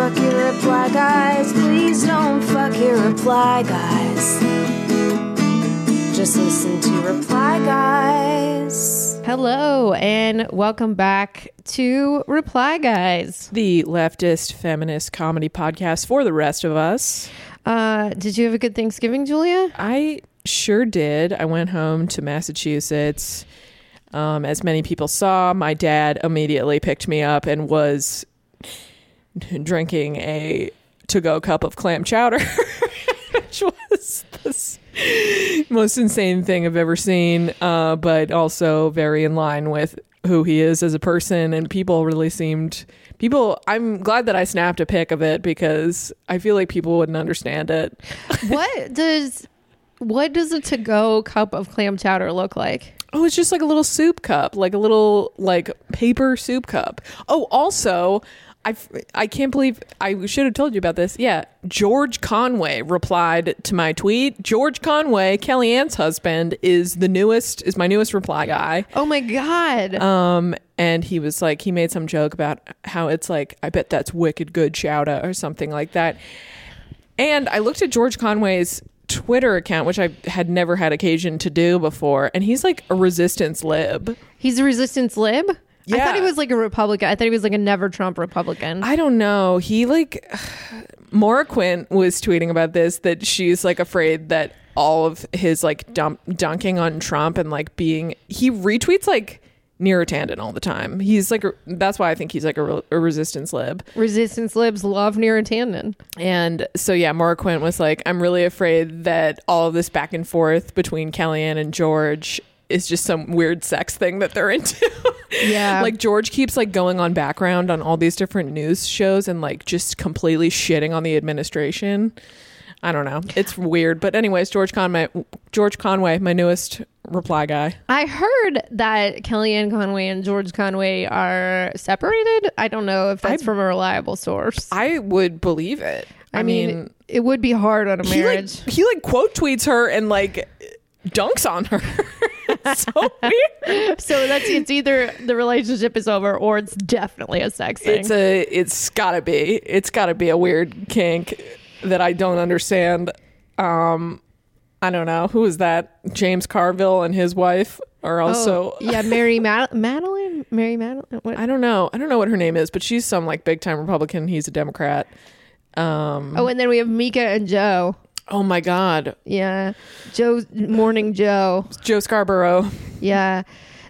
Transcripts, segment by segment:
Fuck your reply guys. Please don't fuck your reply guys. Just listen to reply guys. Hello and welcome back to Reply Guys. the leftist feminist comedy podcast for the rest of us. Uh, did you have a good Thanksgiving, Julia? I sure did. I went home to Massachusetts. Um, as many people saw, my dad immediately picked me up and was drinking a to go cup of clam chowder, which was the most insane thing I've ever seen, uh, but also very in line with who he is as a person. And people really seemed people. I'm glad that I snapped a pic of it because I feel like people wouldn't understand it. what does what does a to-go cup of clam chowder look like? Oh, it's just like a little soup cup, like a little like paper soup cup. Oh, also, I I can't believe I should have told you about this. Yeah, George Conway replied to my tweet. George Conway, Kellyanne's husband, is the newest is my newest reply guy. Oh my god. Um, and he was like, he made some joke about how it's like, I bet that's wicked good chowder or something like that. And I looked at George Conway's Twitter account, which I had never had occasion to do before, and he's like a resistance lib. He's a resistance lib? I thought he was like a Republican. I thought he was like a never Trump Republican. I don't know. He like Maura Quint was tweeting about this that she's like afraid that all of his like dump dunking on Trump and like being he retweets like Neera Tanden all the time. He's like that's why I think he's like a, a resistance lib. resistance libs love Neera Tanden. And so yeah, Maura Quint was like, I'm really afraid that all of this back and forth between Kellyanne and George is just some weird sex thing that they're into. Yeah. like George keeps like going on background on all these different news shows and like just completely shitting on the administration. I don't know. It's weird. But anyways, George Conway George Conway, my newest reply guy. I heard that Kellyanne Conway and George Conway are separated. I don't know if that's I- from a reliable source. I would believe it. I, mean, it would be hard on a he like marriage. he like quote tweets her and like dunks on her. it's so weird. so that's it's either the relationship is over or it's definitely a sex thing. It's a it's gotta be. It's gotta be a weird kink that I don't understand. Um I don't know. Who is that? James Carville and his wife are also oh, yeah, Mary Mad- Madeline, Mary Madeline. What? I don't know. I don't know what her name is, but she's some like big time Republican. He's a Democrat. Um Oh, and then we have Mika and Joe. Oh my god. Yeah, Joe, Morning Joe. Joe Scarborough. Yeah,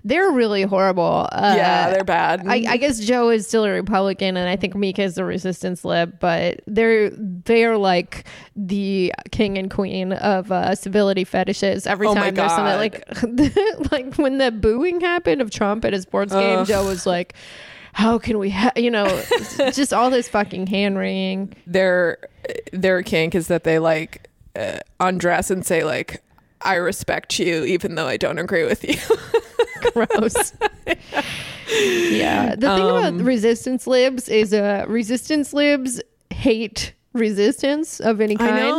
they're really horrible. Uh, yeah, they're bad. I, I guess Joe is still a Republican, and I think Mika is a resistance lib, but they're they're like the king and queen of uh, civility fetishes. Every Oh time there's something like like when the booing happened of Trump at a sports game, Ugh. Joe was like. How can we, ha-? you know, just all this fucking hand wringing. their their kink is that they like uh, undress and say like I respect you even though I don't agree with you. Gross. yeah. The thing Um, about resistance libs is uh, resistance libs hate resistance of any kind.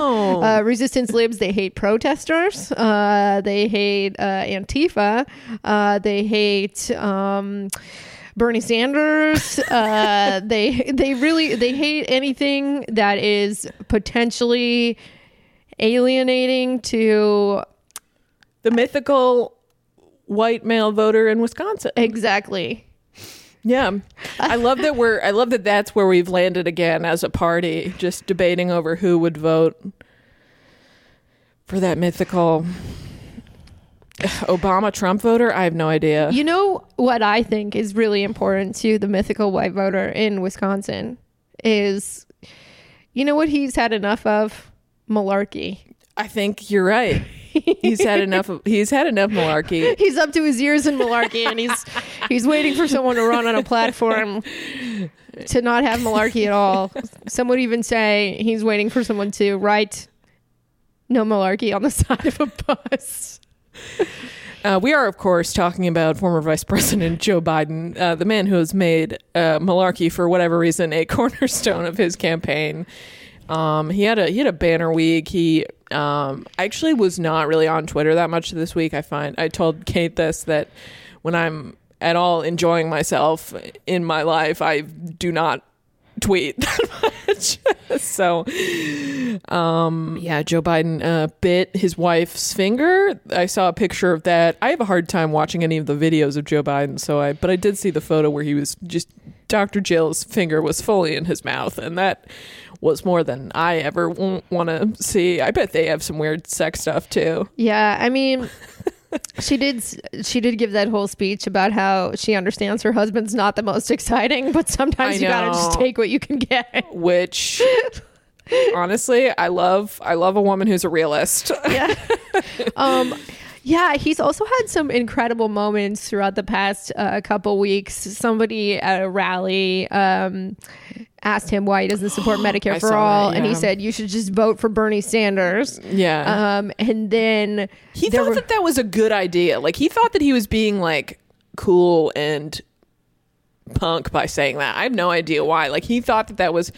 Uh, resistance libs, they hate protesters. Uh, they hate uh, Antifa. Uh, they hate. Um, Bernie Sanders, uh, they they really they hate anything that is potentially alienating to the mythical white male voter in Wisconsin. exactly Yeah. I love that we're I love that that's where we've landed again as a party just debating over who would vote for that mythical Obama Trump voter. I have no idea. You know what I think is really important to the mythical white voter in Wisconsin is, you know what he's had enough of malarkey. I think you're right. He's had enough of he's had enough malarkey. He's up to his ears in malarkey, and he's he's waiting for someone to run on a platform to not have malarkey at all. Some would even say he's waiting for someone to write no malarkey on the side of a bus. Uh, we are, of course, talking about former Vice President Joe Biden, uh, the man who has made uh, malarkey for whatever reason a cornerstone of his campaign. Um, he had a he had a banner week. He um, actually was not really on Twitter that much this week. I find I told Kate this that when I'm at all enjoying myself in my life, I do not tweet that much. so, um, yeah, Joe Biden uh, bit his wife's finger. I saw a picture of that. I have a hard time watching any of the videos of Joe Biden, so I but I did see the photo where he was just Dr. Jill's finger was fully in his mouth, and that was more than I ever want to see. I bet they have some weird sex stuff too. Yeah, I mean, she did. She did give that whole speech about how she understands her husband's not the most exciting, but sometimes I you gotta just take what you can get. Which, honestly, I love. I love a woman who's a realist. Yeah. um. Yeah, he's also had some incredible moments throughout the past uh, couple weeks. Somebody at a rally um, asked him why he doesn't support Medicare for all, that, and he said you should just vote for Bernie Sanders. yeah. Um, and then He thought were- that that was a good idea. Like he thought that he was being like cool and punk by saying that. I have no idea why. Like he thought that that was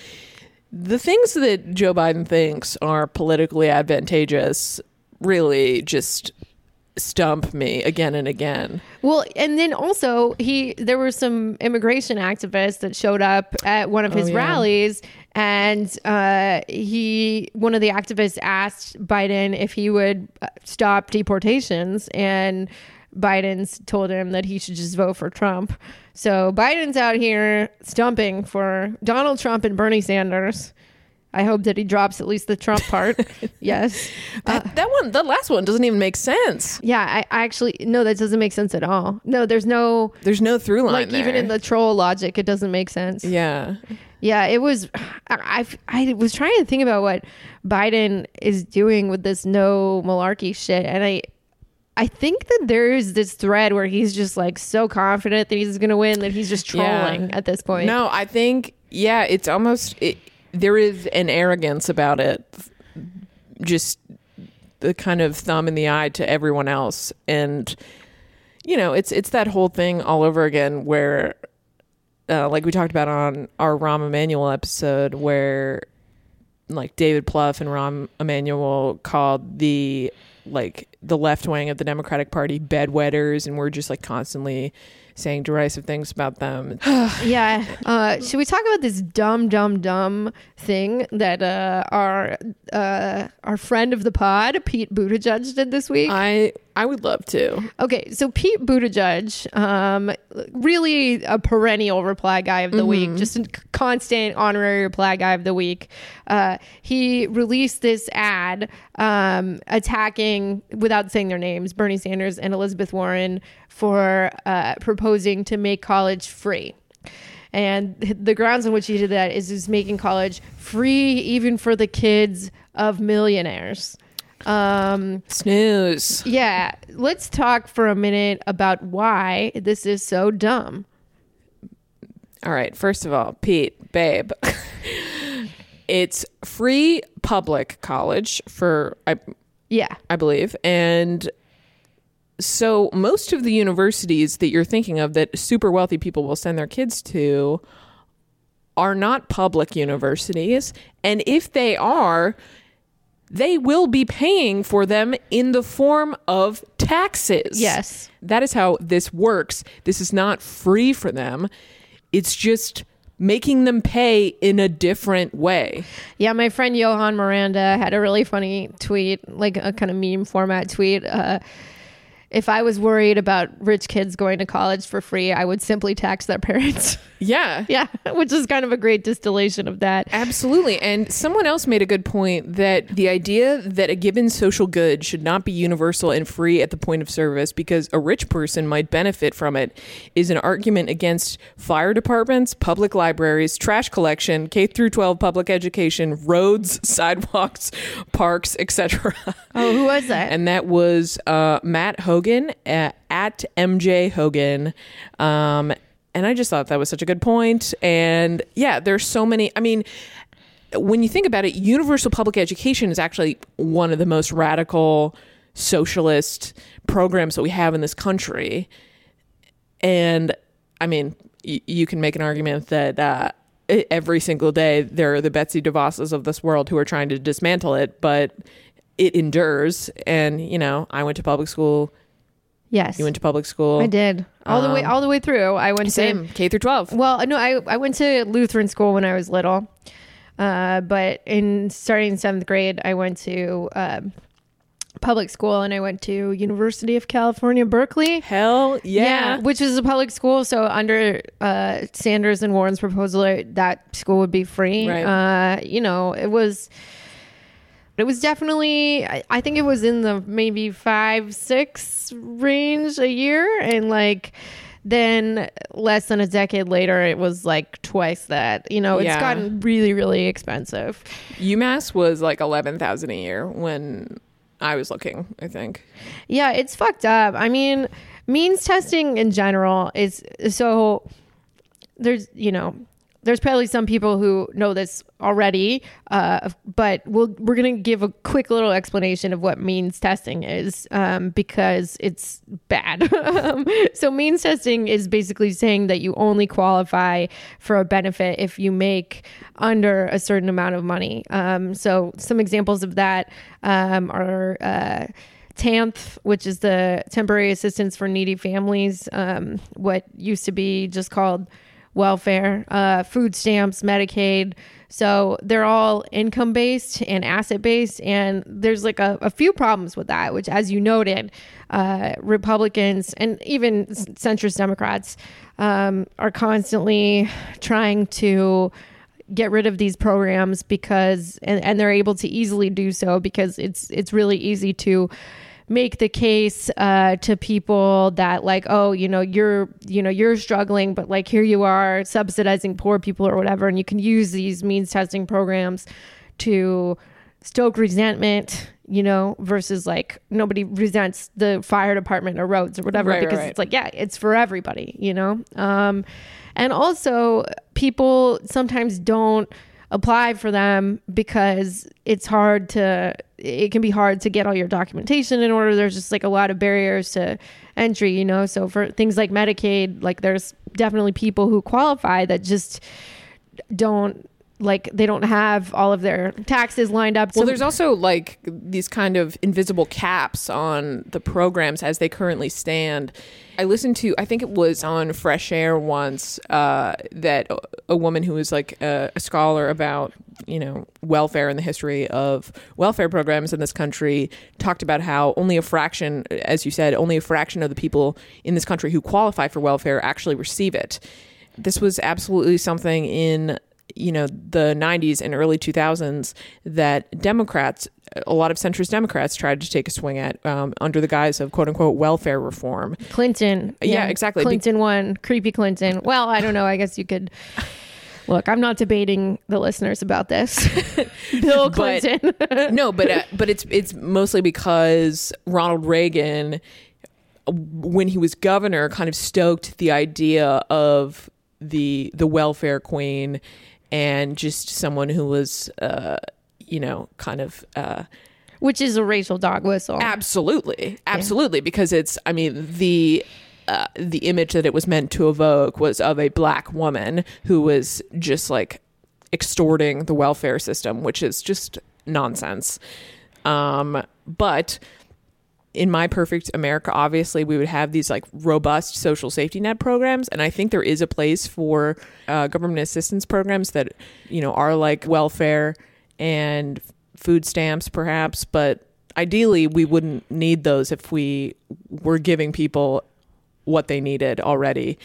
the things that Joe Biden thinks are politically advantageous. Really, just stump me again and again. Well, and then also he there were some immigration activists that showed up at one of his yeah. rallies and uh, he one of the activists asked Biden if he would uh, stop deportations and Biden's told him that he should just vote for Trump. So Biden's out here stumping for Donald Trump and Bernie Sanders. I hope that he drops at least the Trump part. yes. That, uh, that one, the last one, doesn't even make sense. Yeah, I, I actually no, that doesn't make sense at all. No, there's no There's no through line like even in the troll logic it doesn't make sense yeah. yeah it was I, I i was trying to think about what biden is doing with this no malarkey shit and i i think that there's this thread where he's just like so confident that he's gonna win that he's just Yeah. trolling at this point No, I think yeah, it's almost it, there is an arrogance about it. Just the kind of thumb in the eye to everyone else and you know, it's it's that whole thing all over again where uh, like we talked about on our Rahm Emanuel episode where like David Plouffe and Rahm Emanuel called the like the left wing of the Democratic Party bedwetters and we're just like constantly saying derisive things about them. yeah uh should we talk about this dumb dumb dumb thing that uh our uh our friend of the pod pete buttigieg did this week I I would love to. Okay, so Pete Buttigieg, um, really a perennial reply guy of the week, just a constant honorary reply guy of the week. Uh, he released this ad um, attacking, without saying their names, Bernie Sanders and Elizabeth Warren for uh, proposing to make college free. And the grounds on which he did that is is making college free even for the kids of millionaires. Um, Snooze. yeah, let's talk for a minute about why this is so dumb. All right. First of all, Pete, babe, it's free public college for I Yeah. I believe, and so most of the universities that you're thinking of that super wealthy people will send their kids to are not public universities, and if they are, they will be paying for them in the form of taxes. Yes. That is how this works. This is not free for them. It's just making them pay in a different way. Yeah, my friend Johan Miranda had a really funny tweet, like a kind of meme format tweet. Uh, if I was worried about rich kids going to college for free, I would simply tax their parents. Yeah. yeah, which is kind of a great distillation of that. Absolutely. And someone else made a good point that the idea that a given social good should not be universal and free at the point of service because a rich person might benefit from it is an argument against fire departments, public libraries, trash collection, K through 12 public education, roads, sidewalks, parks, etc. Oh, who was that? and that was uh, Matt Hogan at, at MJ Hogan. Um, and I just thought that was such a good point. And yeah, there's so many. I mean, when you think about it, universal public education is actually one of the most radical socialist programs that we have in this country. And I mean, y- you can make an argument that uh, every single day there are the Betsy DeVosses of this world who are trying to dismantle it, but it endures. And, you know, I went to public school Yes. You went to public school. I did. All the way Um, all the way through. I went to Same K through twelve. Well, no, I, I went to Lutheran school when I was little. Uh, but in starting seventh grade, I went to um, public school and I went to University of California, Berkeley. Hell yeah. which is a public school. So under uh, Sanders and Warren's proposal, uh, that school would be free. Right. Uh, you know, it was. It was definitely, I I think it was in the maybe five, six range a year. And like, then less than a decade later, it was like twice that. You know, it's Yeah. gotten really, really expensive. UMass was like eleven thousand a year when I was looking. I think. Yeah, it's fucked up. I mean, means testing in general is so there's, you know, there's probably some people who know this already, uh, but we'll, we're going to give a quick little explanation of what means testing is um, because it's bad. So, means testing is basically saying that you only qualify for a benefit if you make under a certain amount of money. Um, so, some examples of that um, are. Uh, TANF, which is the temporary assistance for needy families, um, what used to be just called welfare, uh, food stamps, Medicaid. So they're all income based and asset based. And there's like a, a few problems with that, which, as you noted, uh, Republicans and even centrist Democrats um, are constantly trying to get rid of these programs because and, and they're able to easily do so because it's it's really easy to make the case uh, to people that like oh you know you're you know you're struggling but like here you are subsidizing poor people or whatever and you can use these means testing programs to stoke resentment you know versus like nobody resents the fire department or roads or whatever Right, because right. it's like yeah it's for everybody you know um and also people sometimes don't apply for them because it's hard to it can be hard to get all your documentation in order. There's just like a lot of barriers to entry you know? So for things like medicaid like there's definitely people who qualify that just don't like they don't have all of their taxes lined up Well, So- there's also like these kind of invisible caps on the programs as they currently stand. I listened to, I think it was on Fresh Air once, uh, that a- a woman who was like a, a scholar about, you know, welfare and the history of welfare programs in this country talked about how only a fraction, as you said, only a fraction of the people in this country who qualify for welfare actually receive it. This was absolutely something in you know the 90s and early 2000s that democrats a lot of centrist democrats tried to take a swing at um, under the guise of quote unquote welfare reform Clinton. Yeah, exactly. Be- Clinton won. Creepy Clinton. Well, I don't know. I guess you could. Look, I'm not debating the listeners about this. Bill But- Clinton. no but uh, but it's it's mostly because ronald reagan when he was governor kind of stoked the idea of the the welfare queen and just someone who was uh you know kind of uh Which is a racial dog whistle. Absolutely, absolutely, because it's. I mean, the uh, the image that it was meant to evoke was of a black woman who was just like extorting the welfare system, which is just nonsense. Um, but in my perfect America, obviously, we would have these like robust social safety net programs, and I think there is a place for uh, government assistance programs that you know are like welfare and food stamps, perhaps. But ideally, we wouldn't need those if we were giving people what they needed already.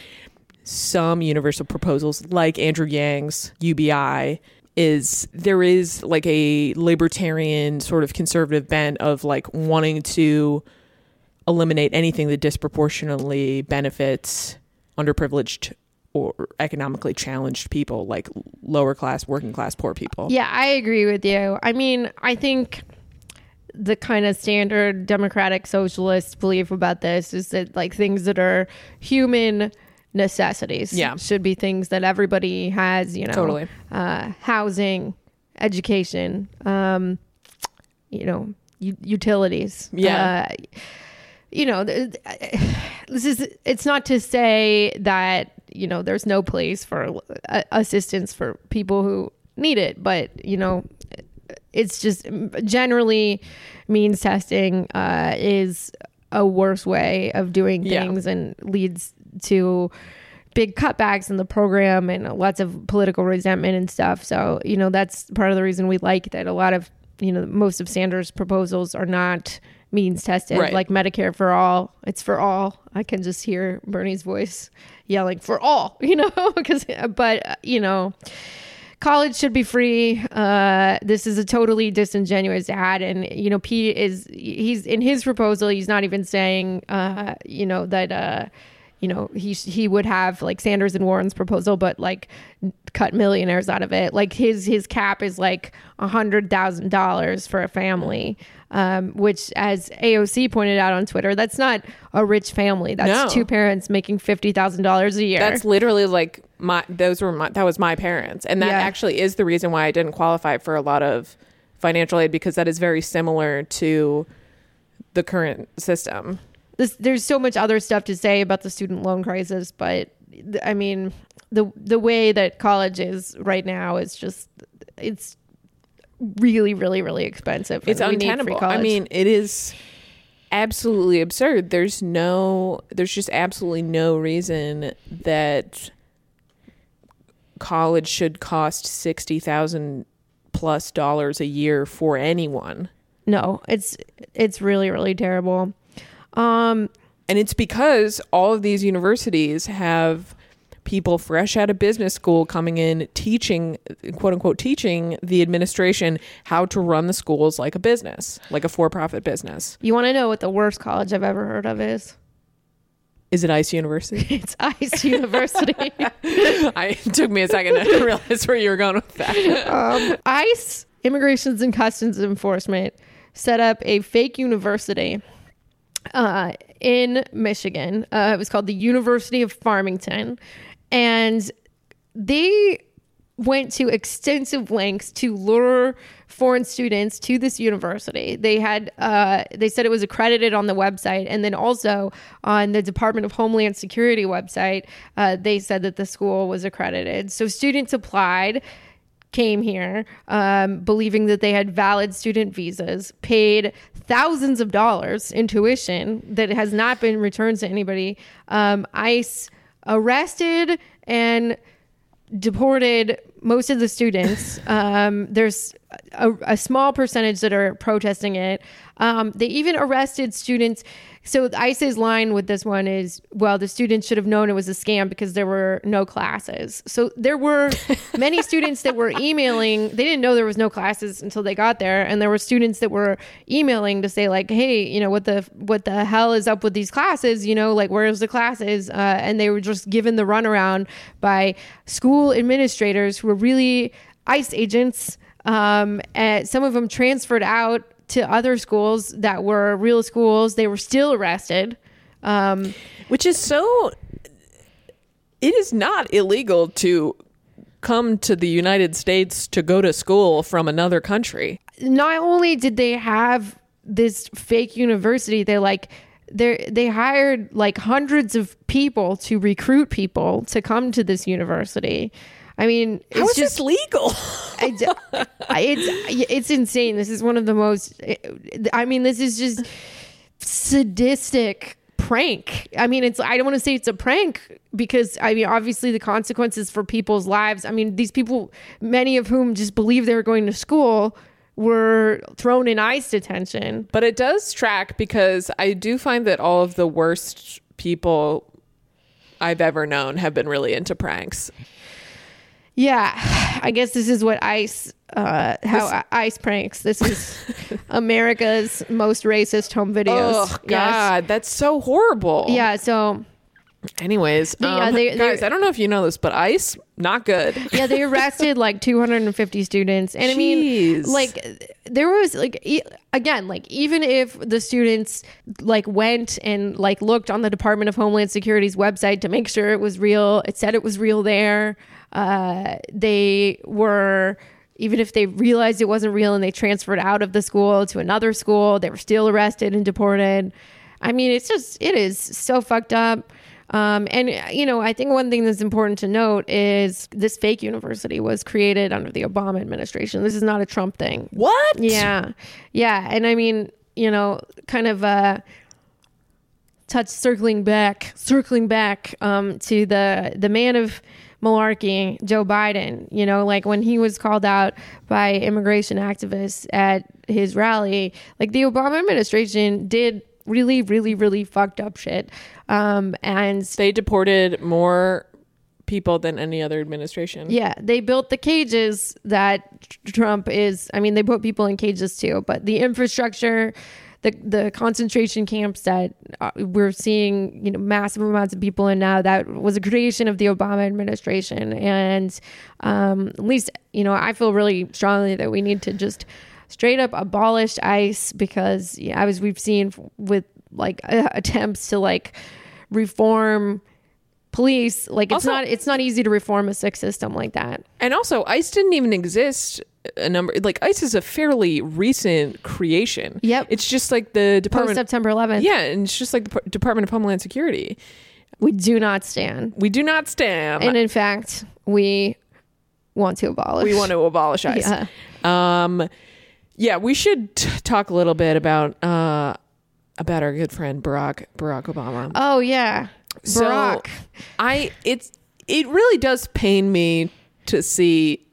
Some universal proposals, like Andrew Yang's UBI, is there is like a libertarian sort of conservative bent of like wanting to eliminate anything that disproportionately benefits underprivileged or economically challenged people like lower class working class poor people Yeah, I agree with you. I mean, I think the kind of standard democratic socialist belief about this is that like things that are human necessities Yeah. should be things that everybody has, you know. Totally. Uh, housing, education, um, you know, u- utilities. Yeah. Uh, you know, th- this is it's not to say that, you know, there's no place for uh, assistance for people who need it, but, you know, it's just generally means testing uh, is a worse way of doing Yeah. things and leads to big cutbacks in the program and lots of political resentment and stuff. So, you know, that's part of the reason we like that a lot of, you know, most of Sanders' proposals are not means tested, Right. like Medicare for all. It's for all. I can just hear Bernie's voice yelling for all, you know, because, but, uh, you know, college should be free. Uh, this is a totally disingenuous ad, and you know, Pete is he's in his proposal. He's not even saying, uh, you know, that. Uh, you know he he would have like Sanders and Warren's proposal, but like cut millionaires out of it. Like his his cap is like a hundred thousand dollars for a family, um, which as AOC pointed out on Twitter, that's not a rich family. That's No. two parents making fifty thousand dollars a year. That's literally like my those were my that was my parents. And that Yeah. actually is the reason why I didn't qualify for a lot of financial aid because that is very similar to the current system. This, there's so much other stuff to say about the student loan crisis, but I mean, the the way that college is right now is just it's really, really, really expensive. It's we need free untenable. I mean, it is absolutely absurd. There's no there's just absolutely no reason that college should cost 60,000 plus dollars a year for anyone. no, it's it's really, really terrible. Um, And it's because all of these universities have people fresh out of business school coming in teaching quote unquote teaching the administration how to run the schools like a business, like a for-profit business. you want to know what the worst college I've ever heard of is? Is it ICE University? It's ICE University. I it took me a second to realize where you were going with that. um, ICE, Immigrations and Customs Enforcement, set up a fake university uh, in Michigan. Uh, it was called the University of Farmington. And they went to extensive lengths to lure foreign students to this university. They had uh, they said it was accredited on the website, and then also on the Department of Homeland Security website, uh, they said that the school was accredited. So students applied. Came here um, believing that they had valid student visas, paid thousands of dollars in tuition that has not been returned to anybody. Um, ICE arrested and deported most of the students. Um, there's a, a small percentage that are protesting it. Um, they even arrested students. So ICE's line with this one is, well, the students should have known it was a scam because there were no classes. So there were many students that were emailing. They didn't know there was no classes until they got there, and there were students that were emailing to say like, hey, you know, what the what the hell is up with these classes? You know, like where's the classes? Uh, and they were just given the runaround by school administrators who were really ICE agents. Um, and some of them transferred out to other schools that were real schools. They were still arrested. Um, Which is so it is not illegal to come to the United States to go to school from another country. not only did they have this fake university, they like they they hired like hundreds of people to recruit people to come to this university. I mean, it's How is just this legal? I- it's it's insane. This is one of the most. I mean, this is just sadistic prank. I mean, it's. I don't want to say it's a prank because I mean, obviously the consequences for people's lives. I mean, these people, many of whom just believe they were going to school, were thrown in ICE detention. But it does track because I do find that all of the worst people I've ever known have been really into pranks. Yeah, I guess this is what ICE, uh, how ICE pranks. This is America's most racist home videos. Oh God, that's so horrible. Yeah. So Anyways, They- um, they- they're- guys, I don't know if you know this, but ICE not good. yeah, they arrested like 250 students, and I mean, like there was like e- again, like even if the students like went and like looked on the Department of Homeland Security's website to make sure it was real, it said it was real there. Uh, they were. Even if they realized it wasn't real and they transferred out of the school to another school, they were still arrested and deported. I mean, it's just, it is so fucked up. Um, and, you know, I think one thing that's important to note is this fake university was created under the Obama administration. This is not a Trump thing. What? Yeah. Yeah. And I mean, you know, kind of, uh, touch circling back, circling back um, to the the man of malarkey, Joe Biden. You know, like when he was called out by immigration activists at his rally, like the Obama administration did really, really, really fucked up shit. Um, and They deported more people than any other administration. yeah, they built the cages that Trump is. I mean, they put people in cages too, but the infrastructure, the the concentration camps that uh, we're seeing, you know, massive amounts of people in now, that was a creation of the Obama administration. And um, at least, you know, I feel really strongly that we need to just straight up abolish ICE because yeah, I was we've seen with like attempts to like reform police like it's Also- not it's not easy to reform a sick system like that And also, ICE didn't even exist a number like ICE is a fairly recent creation. Yep. It's just like the post department September 11th. Yeah, and it's just like the P- Department of Homeland Security. We do not stand. We do not stand. And in fact, we want to abolish. we want to abolish ICE. Yeah. Um, yeah, we should t- talk a little bit about uh, about our good friend Barack Barack Obama. Oh yeah. So, Barack. I it's it really does pain me to see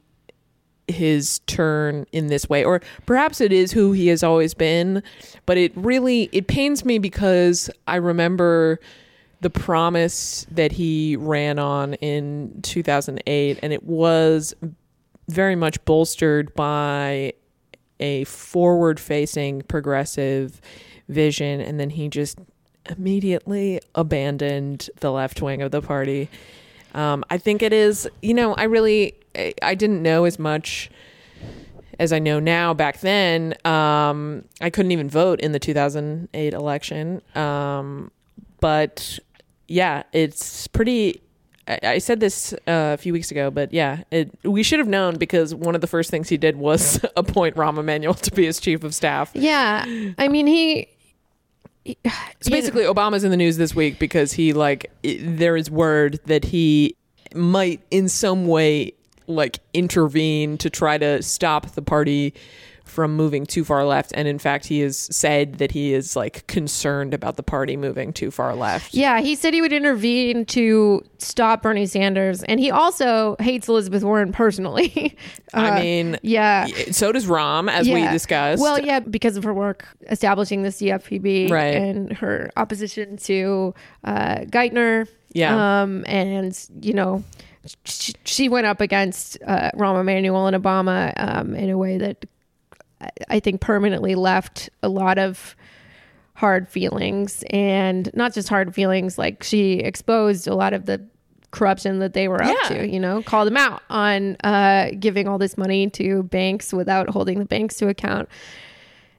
his turn in this way or perhaps it is who he has always been but it really it pains me because i remember the promise that he ran on in 2008 and it was very much bolstered by a forward facing progressive vision and then he just immediately abandoned the left wing of the party. Um, i think it is you know i really I, didn't know as much as i know now back then um, i couldn't even vote in the 2008 election um, but yeah it's pretty I, I said this uh, a few weeks ago, but yeah, it, we should have known because one of the first things he did was appoint Rahm Emanuel to be his chief of staff. Yeah. I mean, he. he- So basically, Obama's in the news this week because he like there is word that he might in some way like intervene to try to stop the party from moving too far left and in fact he has said that he is like concerned about the party moving too far left Yeah, he said he would intervene to stop Bernie Sanders, and he also hates Elizabeth Warren personally. i Uh, mean yeah. so does Rahm as we Yeah. discussed Well, yeah, because of her work establishing the CFPB Right. and her opposition to uh, Geithner. Yeah. Um, and, you know, she, went up against uh, Rahm Emanuel and Obama um, in a way that I- I think permanently left a lot of hard feelings and not just hard feelings like she exposed a lot of the corruption that they were up Yeah. to you know called them out on uh, giving all this money to banks without holding the banks to account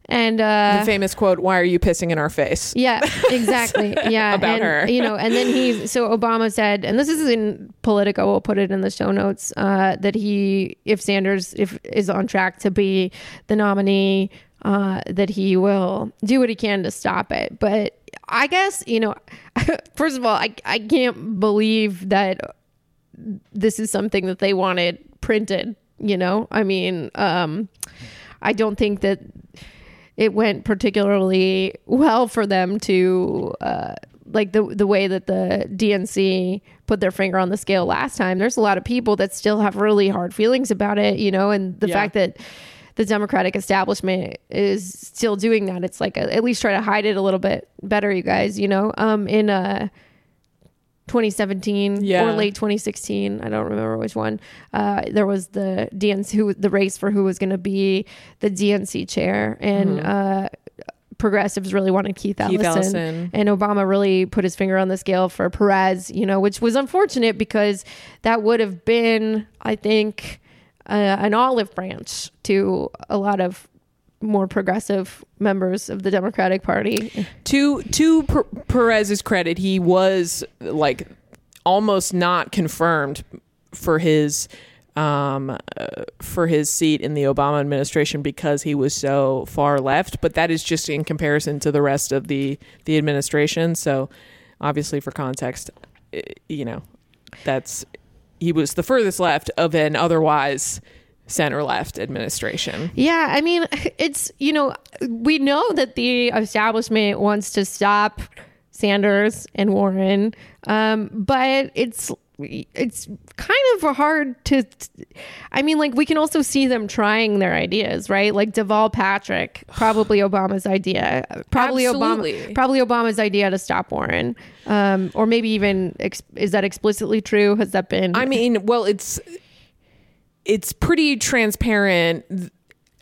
and uh, the famous quote why are you pissing in our face yeah, exactly. Yeah, About and, her. You know, and then he. So Obama said, and this is in Politico. We'll put it in the show notes. Uh, that he, if Sanders, if is on track to be the nominee, uh, that he will do what he can to stop it. But I guess you know, first of all, I I can't believe that this is something that they wanted printed. You know, I mean, um, I don't think that it went particularly well for them to uh, like the the way that the DNC put their finger on the scale last time. There's a lot of people that still have really hard feelings about it, you know, and the Yeah. fact that the Democratic establishment is still doing that. It's like a, at least try to hide it a little bit better, you guys. You know, um, in uh, 2017 Yeah. or late 2016, I don't remember which one. Uh, there was the DNC, who, the race for who was going to be the DNC chair, and uh, progressives really wanted Keith Ellison, Keith Ellison. and Obama really put his finger on the scale for Perez. You know, which was unfortunate because that would have been, I think, uh, an olive branch to a lot of more progressive members of the Democratic Party. to to per- Perez's credit, he was like almost not confirmed for his um uh, for his seat in the Obama administration because he was so far left, but that is just in comparison to the rest of the the administration. So obviously for context, eh, you know, that's he was the furthest left of an otherwise center left administration. Yeah, I mean, it's you know, we know that the establishment wants to stop Sanders and Warren, um, but it's it's kind of hard to i mean like we can also see them trying their ideas right like deval patrick probably obama's idea probably Absolutely. obama probably obama's idea to stop warren um, or maybe even is that explicitly true has that been I mean, well, it's it's pretty transparent.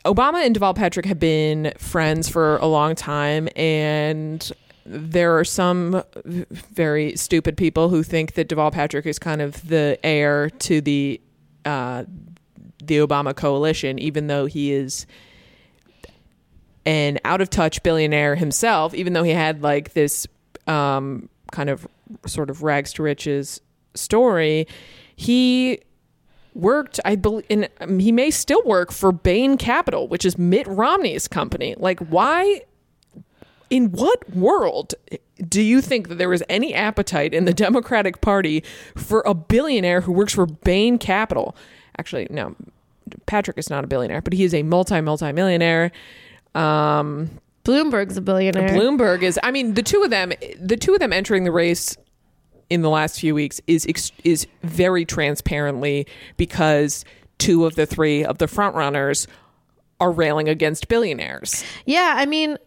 Obama and Deval Patrick have been friends for a long time, and there are some very stupid people who think that Deval Patrick is kind of the heir to the uh, the Obama coalition, even though he is an out of touch billionaire himself, even though he had like this um, kind of sort of rags to riches story, he worked i believe in um, he may still work for bain capital which is mitt romney's company. Like why in what world do you think that there was any appetite in the democratic party for a billionaire who works for bain capital? Actually no patrick is not a billionaire but he is a multi multi millionaire um bloomberg's a billionaire. Bloomberg is. I mean, the two of them, the two of them entering the race in the last few weeks is is very transparently because two of the three of the front runners are railing against billionaires. Yeah, I mean,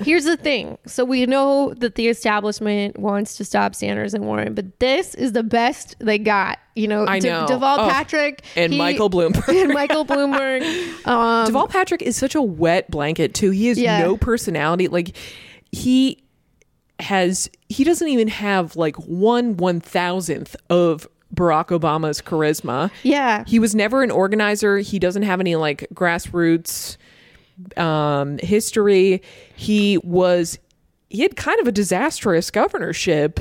here's the thing. So we know that the establishment wants to stop Sanders and Warren, but this is the best they got. You know, I De- know. Deval Oh, Patrick and he- Michael Bloomberg. and Michael Bloomberg. Um, Deval Patrick is such a wet blanket too. He has Yeah. no personality. Like he has he doesn't even have like one one thousandth of Barack Obama's charisma. yeah, He was never an organizer. He doesn't have any like grassroots um, history. He was he had kind of a disastrous governorship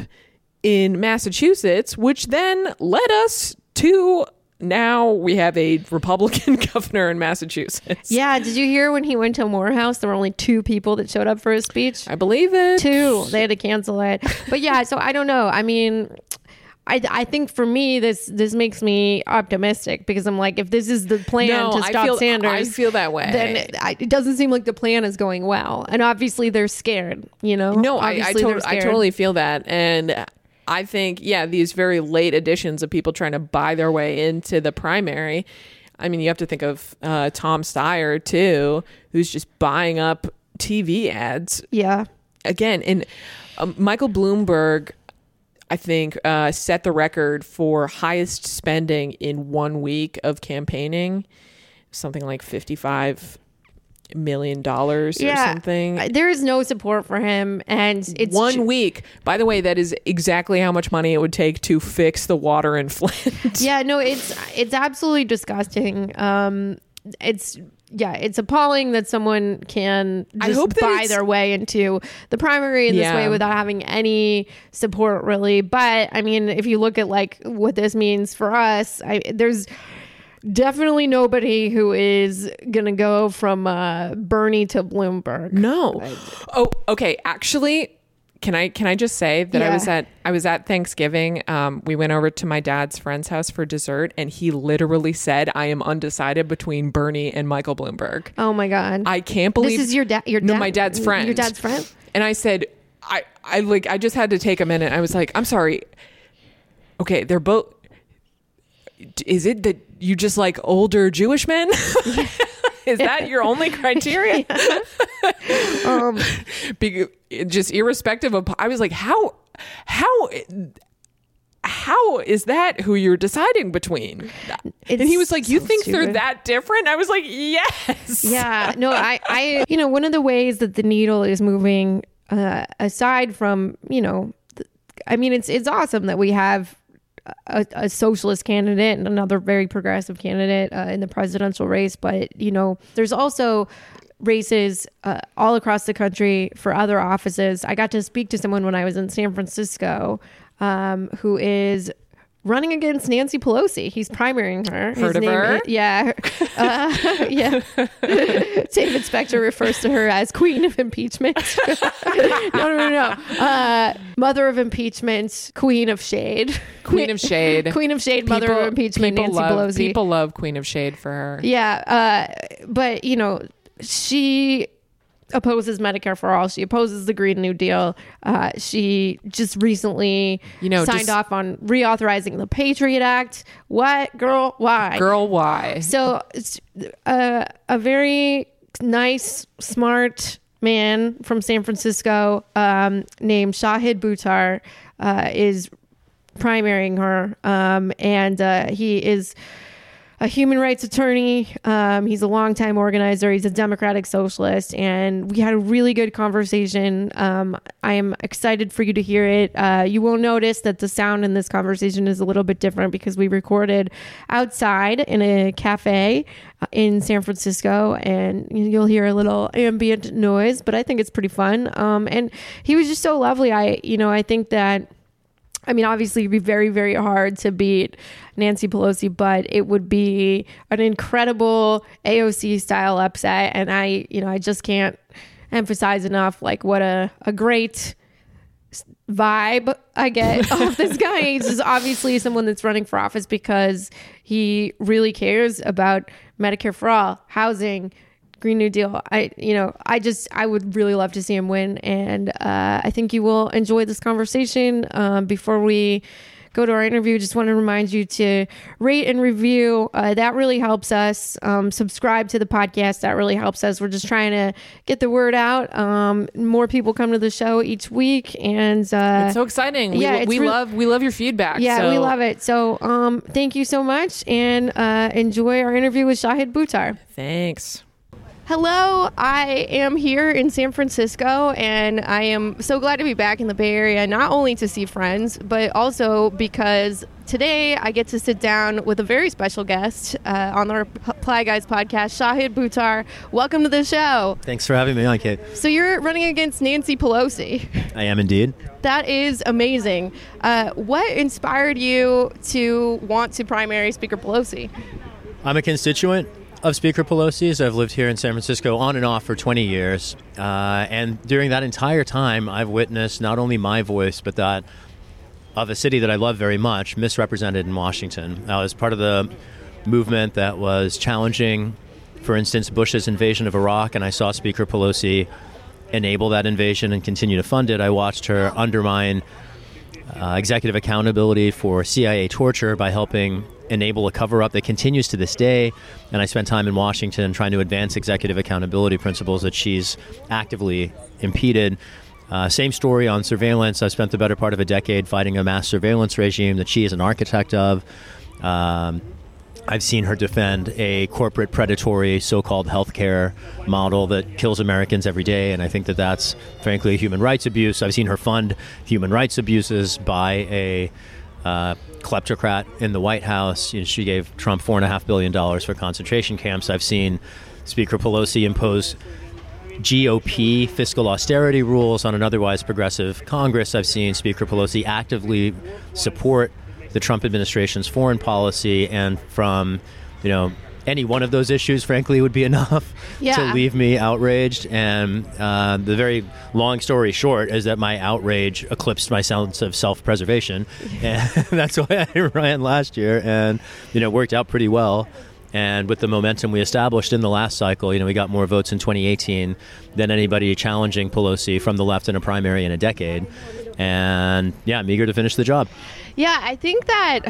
in Massachusetts, which then led us to now we have a Republican governor in Massachusetts. yeah. Did you hear when he went to Morehouse? There were only two people that showed up for his speech. I believe it. Two. They had to cancel it. But yeah, so I don't know. I mean. I, I think for me this this makes me optimistic because I'm like if this is the plan No, to I stop feel- Sanders I feel that way. then it, I, it doesn't seem like the plan is going well and obviously they're scared you know No, I, I, Obviously they're I totally feel that. And I think, yeah, these very late additions of people trying to buy their way into the primary. I mean, you have to think of uh, Tom Steyer, too, who's just buying up TV ads. yeah Again, and um, Michael Bloomberg, I think, uh, set the record for highest spending in one week of campaigning, something like 55 million dollars or something there is no support for him and it's one ju- week. By the way, that is exactly how much money it would take to fix the water in Flint. yeah no it's it's absolutely disgusting um it's yeah it's appalling that someone can I just hope buy their way into the primary in this Yeah. way without having any support really but i mean if you look at like what this means for us I, there's definitely nobody who is gonna go from uh bernie to bloomberg No. Oh, okay. Actually, can I can I just say that I was at I was at Thanksgiving. Um, we went over to my dad's friend's house for dessert, and he literally said, "I am undecided between Bernie and Michael Bloomberg." oh my god I can't believe this is your dad your No, dad my dad's friend. your dad's friend And I said, I, I like, I just had to take a minute. I was like, I'm sorry. Okay, they're both. Is it that you just like older Jewish men? Is that your only criteria? um Be, just irrespective of. I was like, how, how, how is that who you're deciding between? and he was like, you so think they're that different? I was like, yes. yeah no i i you know one of the ways that the needle is moving uh aside from you know i mean it's it's awesome that we have a, a socialist candidate and another very progressive candidate uh, in the presidential race but you know there's also races uh, all across the country for other offices. I got to speak to someone when i was in san francisco um, who is running against Nancy Pelosi. He's primarying her. Heard of her? yeah. Uh, yeah. David Spector refers to her as queen of impeachment. no, no, no, no. Uh, mother of impeachment, queen of shade. Queen of Shade. Queen of shade, mother of impeachment, people Nancy love, Pelosi. People love Queen of Shade for her. Yeah, uh, but you know, she opposes Medicare for all. She opposes the Green New Deal. Uh, she just recently, You know, signed just- off on reauthorizing the Patriot Act. What, girl? Why? Girl, why? So, it's, uh, a very nice, smart man from San Francisco um, named Shahid Buttar uh, is primarying her, um, and uh, he is a human rights attorney. Um, he's a longtime organizer. He's a democratic socialist, and we had a really good conversation. Um, I am excited for you to hear it. Uh, you will notice that the sound in this conversation is a little bit different because we recorded outside in a cafe uh, in San Francisco, and you'll hear a little ambient noise, but I think it's pretty fun. Um, and he was just so lovely. I, you know, I think that. I mean, obviously, it'd be very, very hard to beat Nancy Pelosi, but it would be an incredible AOC style upset. And I, you know, I just can't emphasize enough like what a, a great vibe I get off this guy. He's just obviously someone that's running for office because he really cares about Medicare for all, housing, Green New Deal. I, you know, I just, I would really love to see him win, and uh, I think you will enjoy this conversation. Um, before we go to our interview, just want to remind you to rate and review. Uh, that really helps us. Um, subscribe to the podcast. That really helps us. We're just trying to get the word out. Um, more people come to the show each week, and uh, It's so exciting. We, yeah, it's we real- love we love your feedback. yeah, so we love it. So, um, thank you so much, and uh, enjoy our interview with Shahid Buttar. Thanks. Hello, I am here in San Francisco, and I am so glad to be back in the Bay Area, not only to see friends, but also because today I get to sit down with a very special guest uh, on the Reply Guys podcast, Shahid Buttar. Welcome to the show. Thanks for having me on, Kate. So, you're running against Nancy Pelosi. I am indeed. That is amazing. Uh, what inspired you to want to primary Speaker Pelosi? I'm a constituent of Speaker Pelosi's. I've lived here in San Francisco on and off for 20 years. Uh, and during that entire time, I've witnessed not only my voice, but that of a city that I love very much, misrepresented in Washington. I was part of the movement that was challenging, for instance, Bush's invasion of Iraq, and I saw Speaker Pelosi enable that invasion and continue to fund it. I watched her undermine uh, executive accountability for CIA torture by helping enable a cover up that continues to this day. And I spent time in Washington trying to advance executive accountability principles that she's actively impeded. Uh, same story on surveillance. I spent the better part of a decade fighting a mass surveillance regime that she is an architect of. Um, I've seen her defend a corporate predatory so-called healthcare model that kills Americans every day, and I think that that's frankly a human rights abuse. I've seen her fund human rights abuses by a uh, kleptocrat in the White House. You know, she gave Trump four and a half billion dollars for concentration camps. I've seen Speaker Pelosi impose GOP fiscal austerity rules on an otherwise progressive Congress. I've seen Speaker Pelosi actively support the Trump administration's foreign policy, and from you know any one of those issues, frankly, would be enough Yeah. to leave me outraged. And uh, the very long story short is that my outrage eclipsed my sense of self-preservation, and that's why I ran last year, and you know worked out pretty well. And with the momentum we established in the last cycle, you know, we got more votes in 2018 than anybody challenging Pelosi from the left in a primary in a decade. And yeah, I'm eager to finish the job. Yeah, I think that,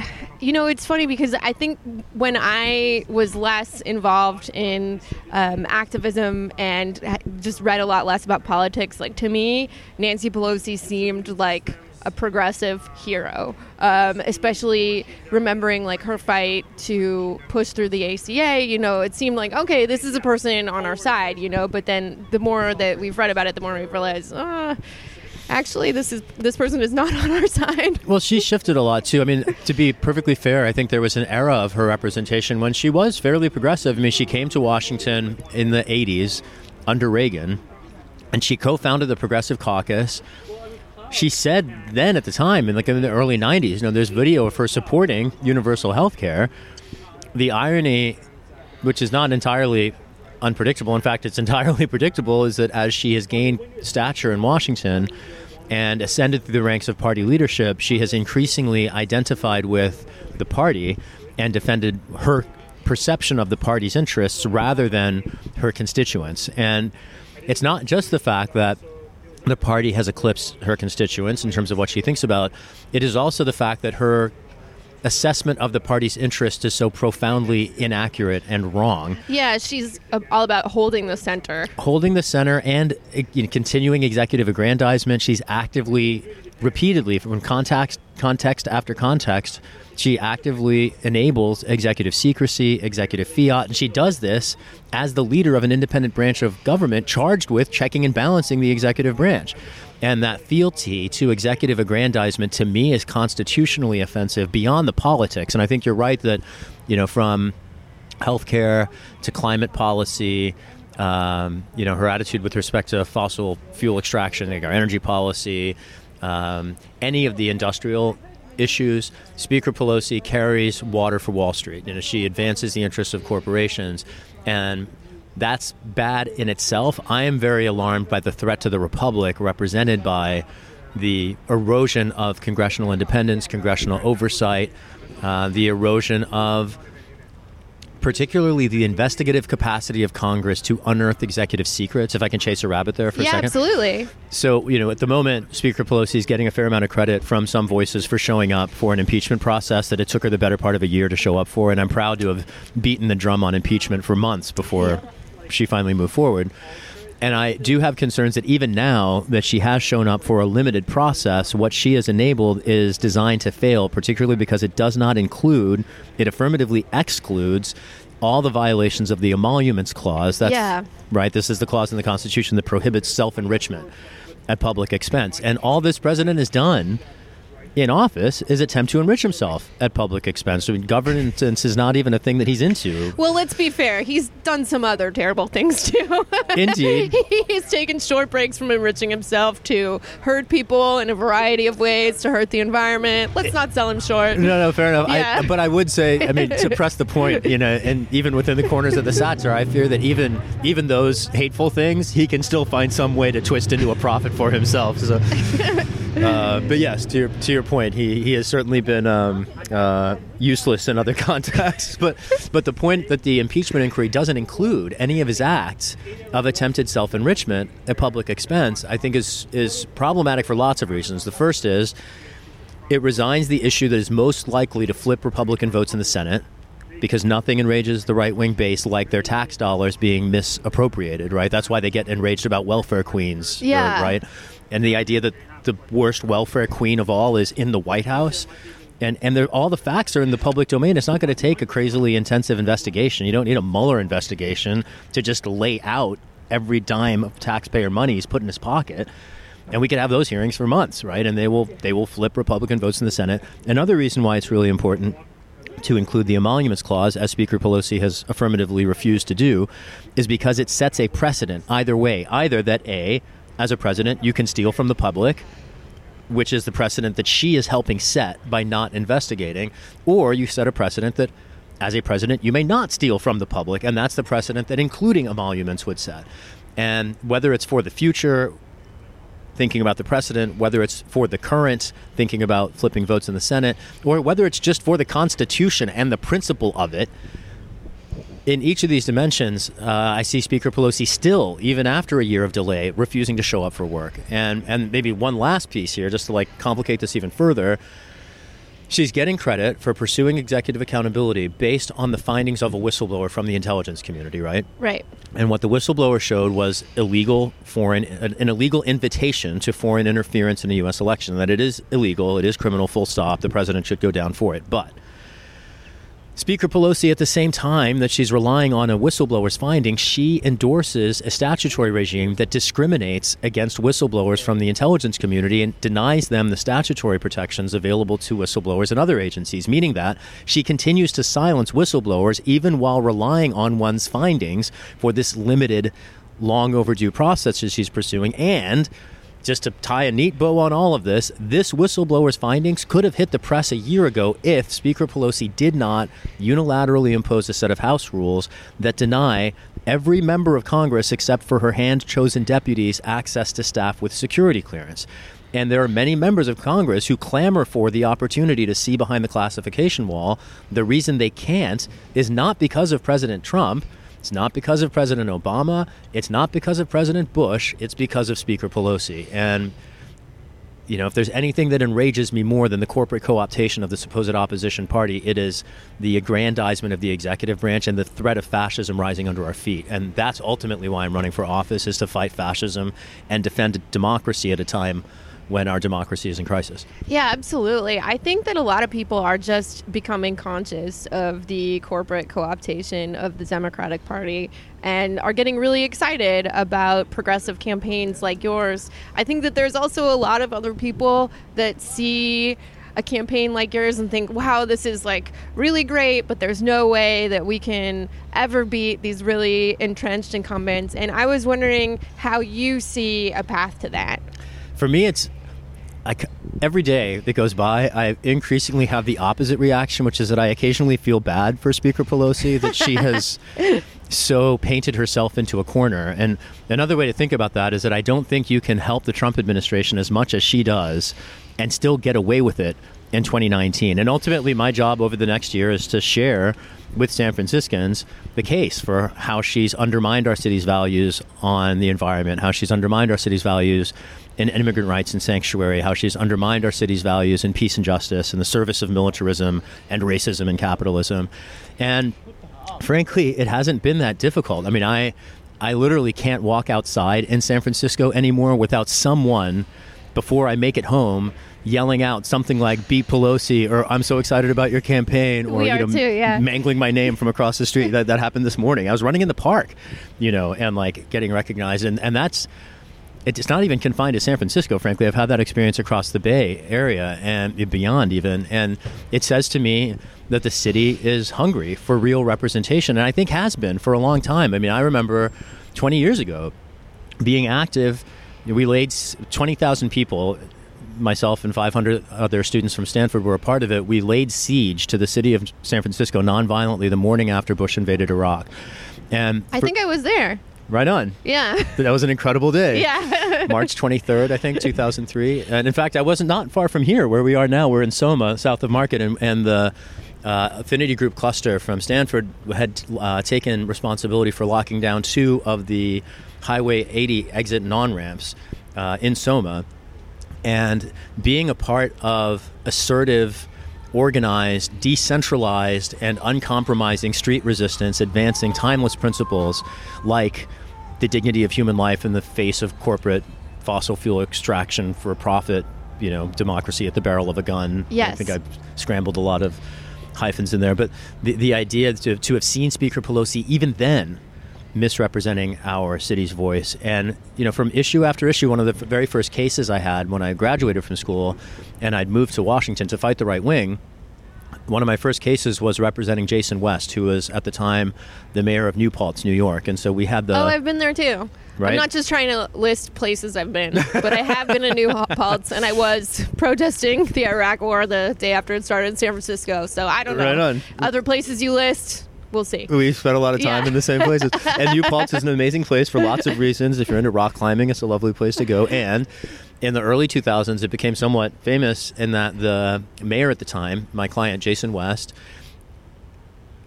you know, it's funny because I think when I was less involved in um, activism and just read a lot less about politics, like to me, Nancy Pelosi seemed like a progressive hero, um, especially remembering like her fight to push through the ACA. You know, it seemed like, okay, this is a person on our side, you know, but then the more that we've read about it, the more we've realized, ah. Actually, this is this person is not on our side. Well, she shifted a lot too. I mean, to be perfectly fair, I think there was an era of her representation when she was fairly progressive. I mean, she came to Washington in the 80s under Reagan, and she co founded the Progressive Caucus. She said then at the time, in like in the early 90s, you know, there's video of her supporting universal health care. The irony, which is not entirely unpredictable, in fact, it's entirely predictable, is that as she has gained stature in Washington and ascended through the ranks of party leadership, she has increasingly identified with the party and defended her perception of the party's interests rather than her constituents. And it's not just the fact that the party has eclipsed her constituents in terms of what she thinks about. It is also the fact that her assessment of the party's interest is so profoundly inaccurate and wrong. Yeah, she's uh, all about holding the center. Holding the center and uh, you know, continuing executive aggrandizement. She's actively, repeatedly, from context, context after context, she actively enables executive secrecy, executive fiat, and she does this as the leader of an independent branch of government charged with checking and balancing the executive branch. And that fealty to executive aggrandizement to me is constitutionally offensive beyond the politics. And I think you're right that, you know, from healthcare to climate policy, um, you know, her attitude with respect to fossil fuel extraction, like our energy policy, um, any of the industrial issues, Speaker Pelosi carries water for Wall Street. You know, she advances the interests of corporations, and that's bad in itself. I am very alarmed by the threat to the republic represented by the erosion of congressional independence, congressional oversight, uh, the erosion of particularly the investigative capacity of Congress to unearth executive secrets. If I can chase a rabbit there for yeah, a second. absolutely. So, you know, at the moment, Speaker Pelosi is getting a fair amount of credit from some voices for showing up for an impeachment process that it took her the better part of a year to show up for. And I'm proud to have beaten the drum on impeachment for months before she finally moved forward. And I do have concerns that even now that she has shown up for a limited process, what she has enabled is designed to fail, particularly because it does not include, it affirmatively excludes all the violations of the emoluments clause. That's Yeah. right. This is the clause in the Constitution that prohibits self enrichment at public expense. And all this president has done in office is attempt to enrich himself at public expense. I mean, governance is not even a thing that he's into. Well, let's be fair. He's done some other terrible things too. Indeed. He's taken short breaks from enriching himself to hurt people in a variety of ways to hurt the environment. Let's not sell him short. No, no, fair enough. Yeah. I, but I would say, I mean, to press the point, you know, and even within the corners of the satire, I fear that even even those hateful things, he can still find some way to twist into a profit for himself. So, uh, but yes, to your to your point, he, he has certainly been um, uh, useless in other contexts. But but the point that the impeachment inquiry doesn't include any of his acts of attempted self enrichment at public expense, I think is is problematic for lots of reasons. The first is it resigns the issue that is most likely to flip Republican votes in the Senate because nothing enrages the right wing base like their tax dollars being misappropriated, right? That's why they get enraged about welfare queens, Yeah. right? And the idea that the worst welfare queen of all is in the White House. And, and all the facts are in the public domain. It's not going to take a crazily intensive investigation. You don't need a Mueller investigation to just lay out every dime of taxpayer money he's put in his pocket and we could have those hearings for months, right? And they will they will flip Republican votes in the Senate. Another reason why it's really important to include the emoluments clause, as Speaker Pelosi has affirmatively refused to do, is because it sets a precedent either way. Either that a, as a president, you can steal from the public, which is the precedent that she is helping set by not investigating, or you set a precedent that. As a president, you may not steal from the public, and that's the precedent that including emoluments would set. And whether it's for the future, thinking about the precedent, whether it's for the current, thinking about flipping votes in the Senate, or whether it's just for the Constitution and the principle of it. In each of these dimensions, uh, I see Speaker Pelosi still, even after a year of delay, refusing to show up for work. And and maybe one last piece here, just to like complicate this even further. She's getting credit for pursuing executive accountability based on the findings of a whistleblower from the intelligence community, right? Right. And what the whistleblower showed was illegal foreign, an an illegal invitation to foreign interference in a U.S. election. That it is illegal, it is criminal. Full stop. The president should go down for it. But Speaker Pelosi, at the same time that she's relying on a whistleblower's finding, she endorses a statutory regime that discriminates against whistleblowers from the intelligence community and denies them the statutory protections available to whistleblowers and other agencies, meaning that she continues to silence whistleblowers even while relying on one's findings for this limited, long overdue process that she's pursuing. And just to tie a neat bow on all of this, this whistleblower's findings could have hit the press a year ago if Speaker Pelosi did not unilaterally impose a set of House rules that deny every member of Congress, except for her hand chosen deputies, access to staff with security clearance. And there are many members of Congress who clamor for the opportunity to see behind the classification wall. The reason they can't is not because of President Trump. It's not because of President Obama. It's not because of President Bush. It's because of Speaker Pelosi. And you know, if there's anything that enrages me more than the corporate co-optation of the supposed opposition party, it is the aggrandizement of the executive branch and the threat of fascism rising under our feet. And that's ultimately why I'm running for office is to fight fascism and defend democracy at a time when our democracy is in crisis. Yeah, absolutely. I think that a lot of people are just becoming conscious of the corporate co optation of the Democratic Party and are getting really excited about progressive campaigns like yours. I think that there's also a lot of other people that see a campaign like yours and think, wow, this is like really great, but there's no way that we can ever beat these really entrenched incumbents. And I was wondering how you see a path to that. For me, it's I, every day that goes by, I increasingly have the opposite reaction, which is that I occasionally feel bad for Speaker Pelosi that she has so painted herself into a corner. And another way to think about that is that I don't think you can help the Trump administration as much as she does and still get away with it in 2019. And ultimately, my job over the next year is to share with San Franciscans the case for how she's undermined our city's values on the environment, how she's undermined our city's values in immigrant rights and sanctuary, how she's undermined our city's values in peace and justice, in the service of militarism and racism and capitalism. And frankly, it hasn't been that difficult. I mean, I I literally can't walk outside in San Francisco anymore without someone before I make it home yelling out something like "Beat Pelosi" or "I'm so excited about your campaign" or you know too, yeah. mangling my name from across the street. that that happened this morning. I was running in the park, you know, and like getting recognized, and and that's it's not even confined to San Francisco, frankly. I've had that experience across the Bay Area and beyond, even. And it says to me that the city is hungry for real representation, and I think has been for a long time. I mean, I remember 20 years ago being active. We laid 20,000 people, myself and 500 other students from Stanford were a part of it. We laid siege to the city of San Francisco nonviolently the morning after Bush invaded Iraq. And I for- think I was there. Right on. Yeah. That was an incredible day. Yeah. March 23rd, I think, 2003. And in fact, I wasn't not far from here where we are now. We're in Soma, south of Market, and, and the uh, Affinity Group cluster from Stanford had uh, taken responsibility for locking down two of the Highway 80 exit non ramps uh, in Soma. And being a part of assertive, organized, decentralized, and uncompromising street resistance, advancing timeless principles like the dignity of human life in the face of corporate fossil fuel extraction for profit, you know, democracy at the barrel of a gun. I think I've scrambled a lot of hyphens in there. But the, the idea to, to have seen Speaker Pelosi even then misrepresenting our city's voice. And, you know, from issue after issue, one of the very first cases I had when I graduated from school and I'd moved to Washington to fight the right wing, one of my first cases was representing Jason West, who was at the time the mayor of New Paltz, New York. And so we had the. oh, I've been there too. Right? I'm not just trying to list places I've been, but I have been in New Paltz, and I was protesting the Iraq War the day after it started in San Francisco. So I don't know. Right on. Other places you list, we'll see. We've spent a lot of time Yeah. in the same places. and New Paltz is an amazing place for lots of reasons. If you're into rock climbing, it's a lovely place to go. And in the early 2000s, it became somewhat famous in that the mayor at the time, my client Jason West,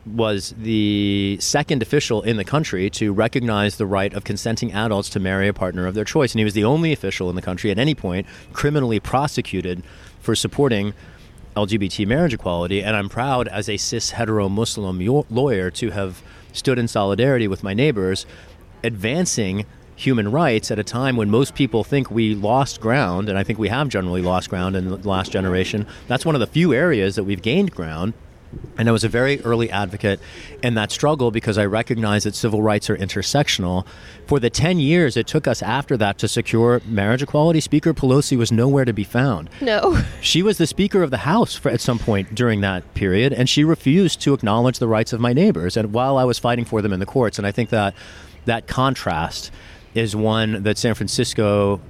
was the second official in the country to recognize the right of consenting adults to marry a partner of their choice. And he was the only official in the country at any point criminally prosecuted for supporting LGBT marriage equality. And I'm proud as a cis hetero Muslim lawyer to have stood in solidarity with my neighbors, advancing human rights at a time when most people think we lost ground. And I think we have generally lost ground in the last generation. That's one of the few areas that we've gained ground. And I was a very early advocate in that struggle because I recognize that civil rights are intersectional. For the 10 years it took us after that to secure marriage equality, Speaker Pelosi was nowhere to be found. No. She was the Speaker of the House for, at some point during that period, and she refused to acknowledge the rights of my neighbors. And while I was fighting for them in the courts, and I think that that contrast is one that San Francisco,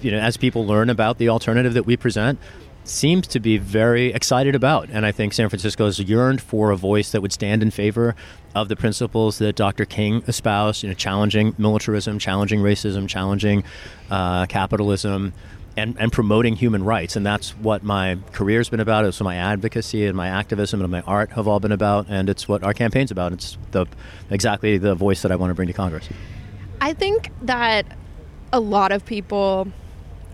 you know, as people learn about the alternative that we present, seems to be very excited about. And I think San Francisco has yearned for a voice that would stand in favor of the principles that Dr. King espoused, you know, challenging militarism, challenging racism, challenging uh, capitalism, and, and promoting human rights. And that's what my career's been about. It's what my advocacy and my activism and my art have all been about. And it's what our campaign's about. It's the exactly the voice that I want to bring to Congress. I think that a lot of people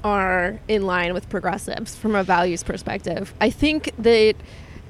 are in line with progressives from a values perspective. I think that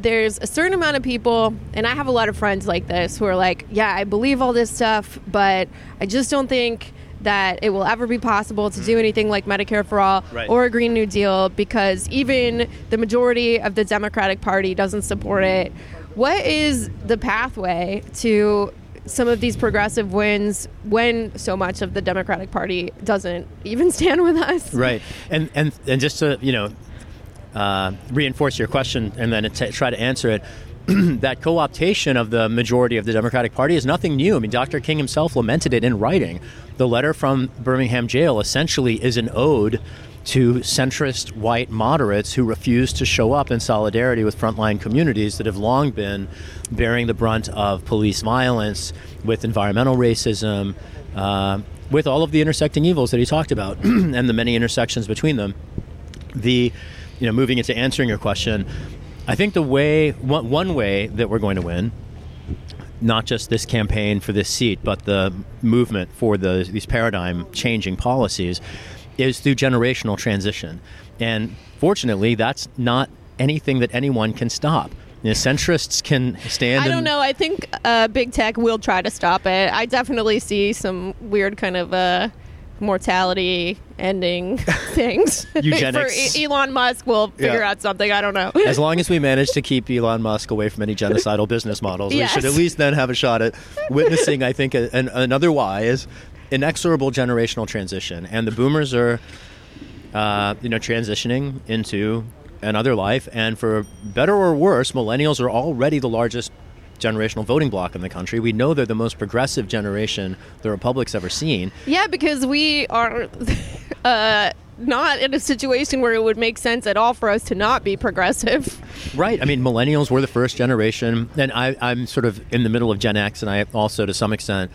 there's a certain amount of people, and I have a lot of friends like this who are like, yeah, I believe all this stuff, but I just don't think that it will ever be possible to do mm. anything like Medicare for all Right. or a Green New Deal because even the majority of the Democratic Party doesn't support it. What is the pathway to some of these progressive wins when so much of the Democratic Party doesn't even stand with us? Right. And and and just to you know uh, reinforce your question and then t- try to answer it. that co-optation of the majority of the Democratic Party is nothing new. I mean, Dr. King himself lamented it in writing. The letter from Birmingham jail essentially is an ode to centrist white moderates who refuse to show up in solidarity with frontline communities that have long been bearing the brunt of police violence, with environmental racism, uh, with all of the intersecting evils that he talked about, and the many intersections between them. The you know moving into answering your question i think the way one, one way that we're going to win not just this campaign for this seat but the movement for the, these paradigm changing policies is through generational transition and fortunately that's not anything that anyone can stop you know, centrists can stand I don't know. I think uh, big tech will try to stop it. I definitely see some weird kind of uh, mortality ending things. Eugenics. For E- Elon Musk will figure Yeah. out something. I don't know. as long as we manage to keep Elon Musk away from any genocidal business models, Yes. we should at least then have a shot at witnessing, I think, a, an, another wise, inexorable generational transition. And the boomers are, uh, you know, transitioning into another life. And for better or worse, millennials are already the largest generational voting bloc in the country. We know they're the most progressive generation the Republic's ever seen. Yeah, because we are uh, not in a situation where it would make sense at all for us to not be progressive. Right. I mean, millennials were the first generation, and I, I'm sort of in the middle of Gen X, and I also, to some extent,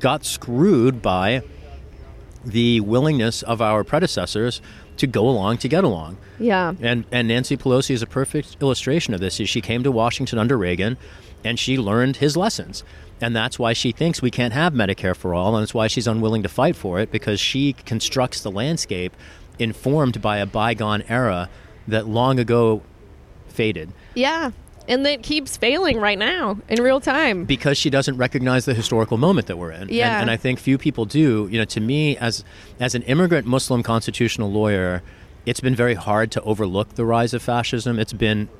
got screwed by the willingness of our predecessors to go along to get along. Yeah. And and Nancy Pelosi is a perfect illustration of this. She came to Washington under Reagan, and she learned his lessons. And that's why she thinks we can't have Medicare for all, and it's why she's unwilling to fight for it because she constructs the landscape informed by a bygone era that long ago faded. Yeah. And that keeps failing right now in real time. because she doesn't recognize the historical moment that we're in. Yeah. And, and I think few people do. You know, to me, as as an immigrant Muslim constitutional lawyer, it's been very hard to overlook the rise of fascism. It's been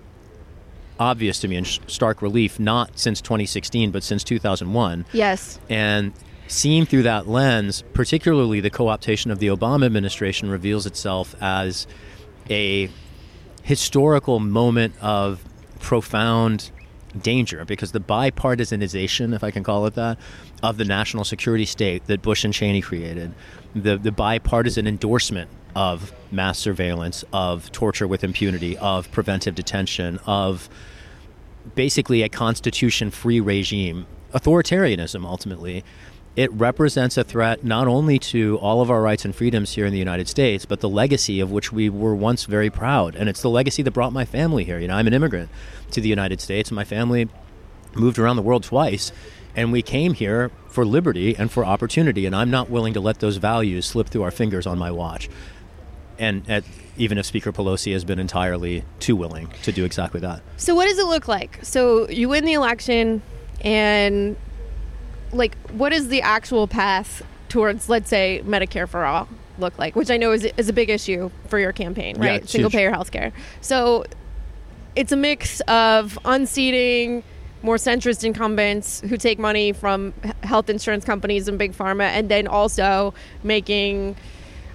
obvious to me in sh- stark relief, not since 2016, but since 2001. Yes. And seen through that lens, particularly the co optation of the Obama administration reveals itself as a historical moment of profound danger because the bipartisanization, if I can call it that, of the national security state that Bush and Cheney created, the, the bipartisan endorsement of mass surveillance, of torture with impunity, of preventive detention, of basically a constitution free regime, authoritarianism ultimately, it represents a threat not only to all of our rights and freedoms here in the United States, but the legacy of which we were once very proud. And it's the legacy that brought my family here. You know, I'm an immigrant to the United States, my family moved around the world twice. And we came here for liberty and for opportunity, and I'm not willing to let those values slip through our fingers on my watch. And at, even if Speaker Pelosi has been entirely too willing to do exactly that. So what does it look like? So you win the election and like what is the actual path towards let's say Medicare for all look like, which I know is is a big issue for your campaign, right? it's Single huge. payer healthcare. So it's a mix of unseating more centrist incumbents who take money from health insurance companies and big pharma and then also making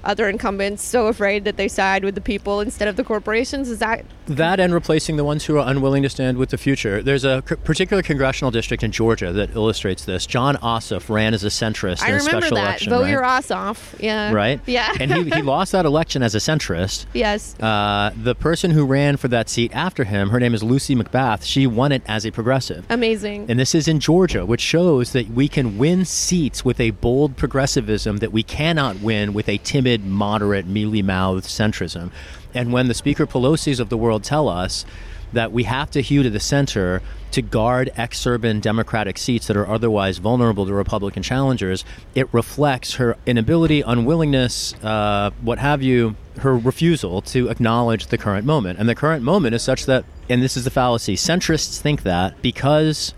other incumbents so afraid that they side with the people instead of the corporations is that That and replacing the ones who are unwilling to stand with the future. There's a c- particular congressional district in Georgia that illustrates this. Jon Ossoff ran as a centrist I in a remember special that. election. Vote right? your ass off. Yeah. Right? Yeah. and he, he lost that election as a centrist. yes. Uh, the person who ran for that seat after him, her name is Lucy McBath, she won it as a progressive. Amazing. And this is in Georgia, which shows that we can win seats with a bold progressivism that we cannot win with a timid mid moderate, mealy mouthed centrism. And when the Speaker Pelosi's of the world tell us that we have to hew to the center to guard exurban Democratic seats that are otherwise vulnerable to Republican challengers, it reflects her inability, unwillingness, uh, what have you, her refusal to acknowledge the current moment. And the current moment is such that, and this is the fallacy, centrists think that because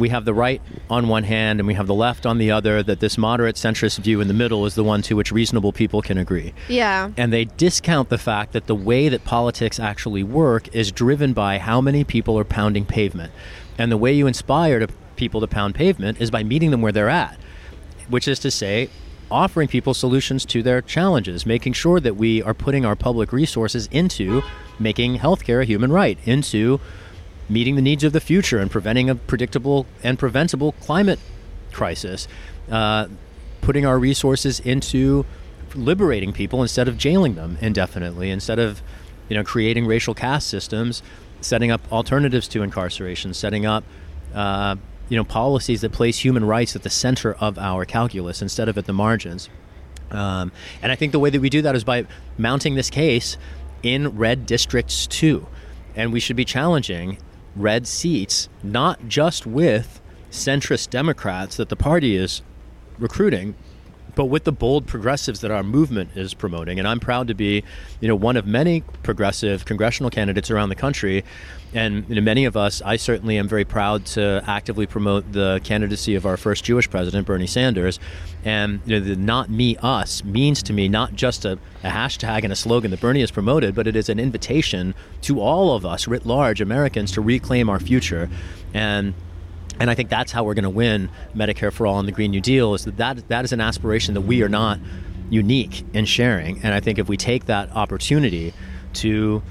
we have the right on one hand and we have the left on the other, that this moderate centrist view in the middle is the one to which reasonable people can agree. Yeah. And they discount the fact that the way that politics actually work is driven by how many people are pounding pavement. And the way you inspire to people to pound pavement is by meeting them where they're at, which is to say, offering people solutions to their challenges, making sure that we are putting our public resources into making healthcare a human right, into meeting the needs of the future and preventing a predictable and preventable climate crisis, uh, putting our resources into liberating people instead of jailing them indefinitely, instead of you know creating racial caste systems, setting up alternatives to incarceration, setting up uh, you know policies that place human rights at the center of our calculus instead of at the margins. Um, and I think the way that we do that is by mounting this case in red districts too. And we should be challenging red seats, not just with centrist Democrats that the party is recruiting, but with the bold progressives that our movement is promoting. And I'm proud to be, you know, one of many progressive congressional candidates around the country. And you know, many of us, I certainly am very proud to actively promote the candidacy of our first Jewish president, Bernie Sanders. And you know, the "not me, us" means to me not just a, a hashtag and a slogan that Bernie has promoted, but it is an invitation to all of us, writ large, Americans, to reclaim our future. And and I think that's how we're going to win Medicare for all and the Green New Deal is that, that that is an aspiration that we are not unique in sharing. And I think if we take that opportunity to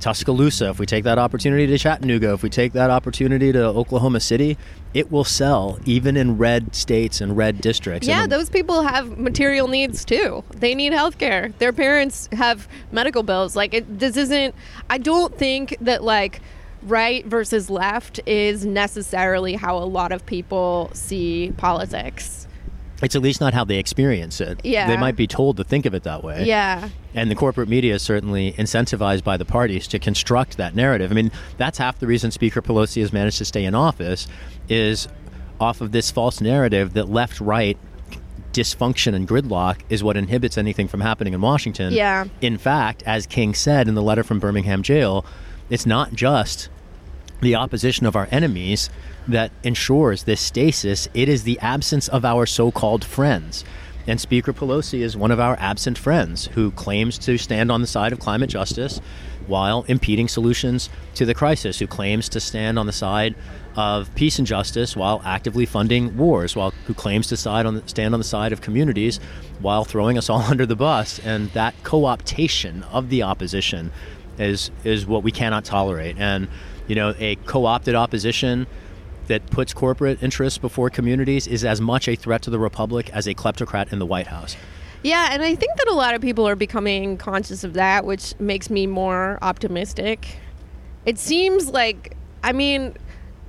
Tuscaloosa, if we take that opportunity to Chattanooga, if we take that opportunity to Oklahoma City, it will sell even in red states and red districts. Yeah, And those people have material needs too. They need health care. Their parents have medical bills. Like, it, this isn't, I don't think that, like, right versus left is necessarily how a lot of people see politics. It's at least not how they experience it. Yeah. They might be told to think of it that way. Yeah. And the corporate media is certainly incentivized by the parties to construct that narrative. I mean, that's half the reason Speaker Pelosi has managed to stay in office is off of this false narrative that left right dysfunction and gridlock is what inhibits anything from happening in Washington. Yeah. In fact, as King said in the letter from Birmingham jail, it's not just the opposition of our enemies that ensures this stasis, it is the absence of our so called friends. And Speaker Pelosi is one of our absent friends who claims to stand on the side of climate justice while impeding solutions to the crisis, who claims to stand on the side of peace and justice while actively funding wars, while who claims to side on stand on the side of communities while throwing us all under the bus. And that co-optation of the opposition is is what we cannot tolerate. And you know, a co-opted opposition that puts corporate interests before communities is as much a threat to the republic as a kleptocrat in the White House. Yeah, and I think that a lot of people are becoming conscious of that, which makes me more optimistic. It seems like, I mean,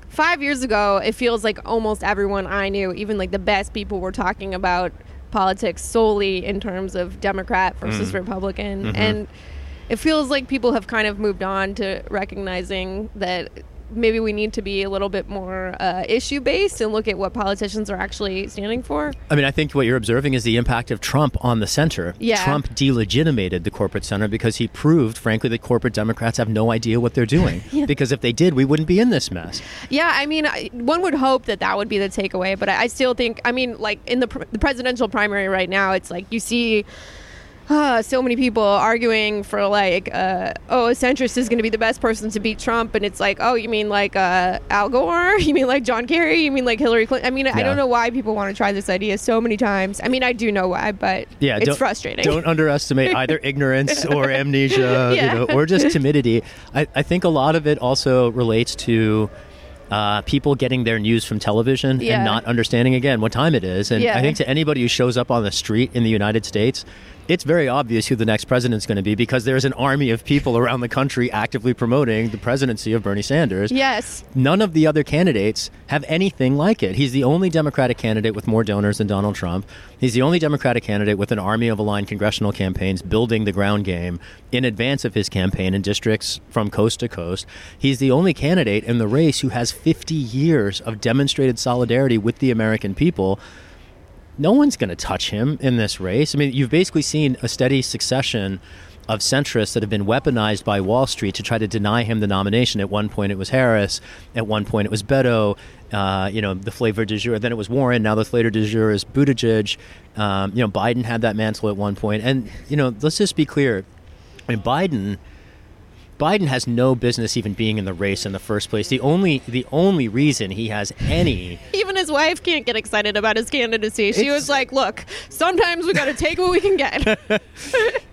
five years ago, it feels like almost everyone I knew, even like the best people, were talking about politics solely in terms of Democrat versus mm-hmm. Republican. Mm-hmm. And it feels like people have kind of moved on to recognizing that maybe we need to be a little bit more uh, issue based and look at what politicians are actually standing for. I mean, I think what you're observing is the impact of Trump on the center. Yeah. Trump delegitimated the corporate center because he proved, frankly, that corporate Democrats have no idea what they're doing. yeah. Because if they did, we wouldn't be in this mess. Yeah, I mean, I- one would hope that that would be the takeaway, but I, I still think, I mean, like in the, pr- the presidential primary right now, it's like you see uh, so many people arguing for like, uh, oh, a centrist is going to be the best person to beat Trump, and it's like, oh, you mean like uh, Al Gore? You mean like John Kerry? You mean like Hillary Clinton? I mean, I don't know why people want to try this idea so many times. I mean, I do know why, but Yeah, it's don't- frustrating. Don't underestimate either ignorance or amnesia, Yeah. you know, or just timidity. I, I think a lot of it also relates to uh, people getting their news from television Yeah. and not understanding again what time it is. And Yeah. I think to anybody who shows up on the street in the United States it's very obvious who the next president's going to be because there's an army of people around the country actively promoting the presidency of Bernie Sanders. Yes. None of the other candidates have anything like it. He's the only Democratic candidate with more donors than Donald Trump. He's the only Democratic candidate with an army of aligned congressional campaigns building the ground game in advance of his campaign in districts from coast to coast. He's the only candidate in the race who has 50 years of demonstrated solidarity with the American people no one's going to touch him in this race. I mean, you've basically seen a steady succession of centrists that have been weaponized by Wall Street to try to deny him the nomination. At one point, it was Harris. At one point, it was Beto. Uh, you know, the flavor du jour. Then it was Warren. Now the flavor du jour is Buttigieg. Um, you know, Biden had that mantle at one point. And you know, let's just be clear. I mean, Biden Biden has no business even being in the race in the first place. The only the only reason he has any Even his wife can't get excited about his candidacy. She It's- was like, "Look, sometimes we got to take what we can get."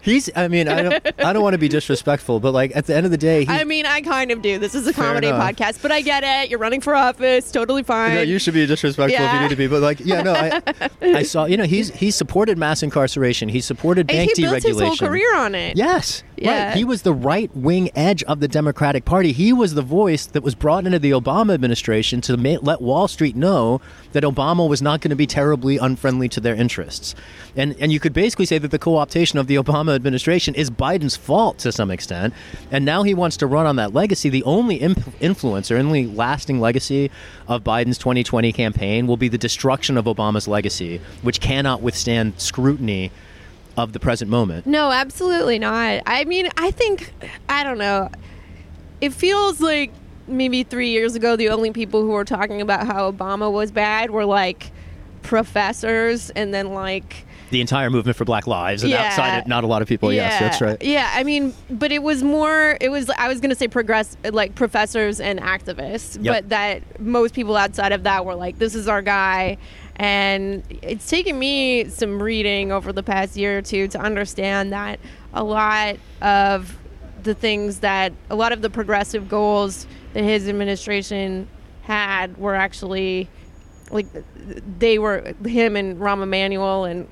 he's I mean I don't I don't want to be disrespectful, but like at the end of the day, he, I mean, I kind of do. This is a comedy enough. podcast, but I get it. You're running for office, totally fine. No, you should be disrespectful if you need to be, but like, yeah, no, I, I saw, you know, he's he's supported mass incarceration, he supported and bank he built deregulation. his whole career on it. Yes, Yeah. right. He was the right wing edge of the Democratic Party. He was the voice that was brought into the Obama administration to ma- let Wall Street know that Obama was not going to be terribly unfriendly to their interests. And and you could basically say that the co-optation of the Obama administration is Biden's fault to some extent. And now he wants to run on that legacy. The only imp- influence or only lasting legacy of Biden's 2020 campaign will be the destruction of Obama's legacy, which cannot withstand scrutiny of the present moment. No, absolutely not. I mean, I think I don't know. It feels like maybe three years ago, the only people who were talking about how Obama was bad were like professors, and then like the entire movement for Black Lives, and Yeah. outside it, not a lot of people. Yes, that's right. Yeah, I mean, but it was more. It was. I was going to say progress, like professors and activists, Yep. but that most people outside of that were like, "This is our guy." And it's taken me some reading over the past year or two to understand that a lot of the things that a lot of the progressive goals that his administration had were actually like they were him and Rahm Emanuel and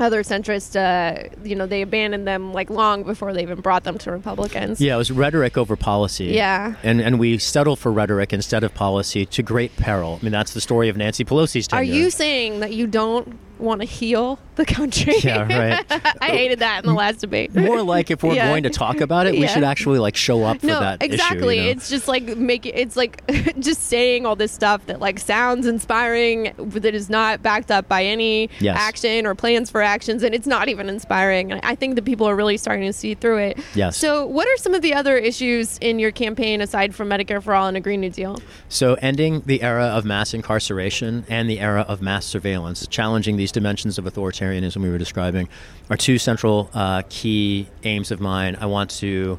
other centrists, uh, you know, they abandoned them like long before they even brought them to Republicans. Yeah, it was rhetoric over policy. Yeah. and and we settle for rhetoric instead of policy to great peril. I mean, that's the story of Nancy Pelosi's tenure. Are you saying that you don't want to heal the country? Yeah, right. I hated that in the last debate. More like if we're Yeah. going to talk about it, we Yeah. should actually like show up for no, that issue, exactly. you know? It's just like making. It's like just saying all this stuff that like sounds inspiring, but that is not backed up by any Yes. action or plans for actions, and it's not even inspiring. And I think that people are really starting to see through it. Yes. So, what are some of the other issues in your campaign aside from Medicare for All and a Green New Deal? So, ending the era of mass incarceration and the era of mass surveillance, challenging these dimensions of authoritarianism we were describing, are two central uh, key aims of mine. I want to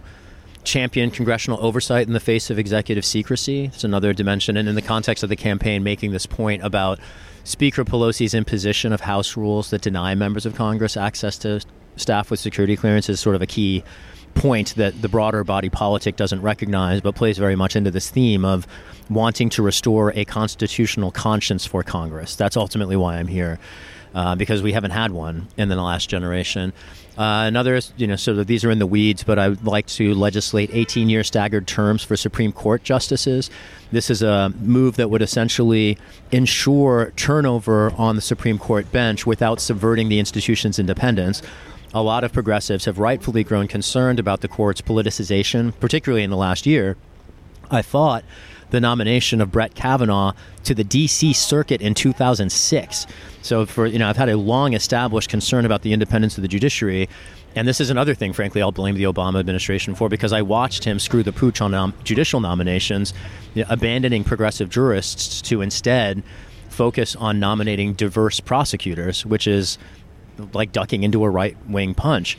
champion congressional oversight in the face of executive secrecy. It's another dimension. And in the context of the campaign, making this point about Speaker Pelosi's imposition of House rules that deny members of Congress access to staff with security clearance is sort of a key point that the broader body politic doesn't recognize, but plays very much into this theme of wanting to restore a constitutional conscience for Congress. That's ultimately why I'm here. Uh, because we haven't had one in the last generation. Uh, another, you know, so these are in the weeds, but I would like to legislate 18 year staggered terms for Supreme Court justices. This is a move that would essentially ensure turnover on the Supreme Court bench without subverting the institution's independence a lot of progressives have rightfully grown concerned about the court's politicization, particularly in the last year. I thought the nomination of Brett Kavanaugh to the D.C. Circuit in 2006. So, for you know, I've had a long established concern about the independence of the judiciary. And this is another thing, frankly, I'll blame the Obama administration for because I watched him screw the pooch on nom- judicial nominations, you know, abandoning progressive jurists to instead focus on nominating diverse prosecutors, which is like ducking into a right wing punch.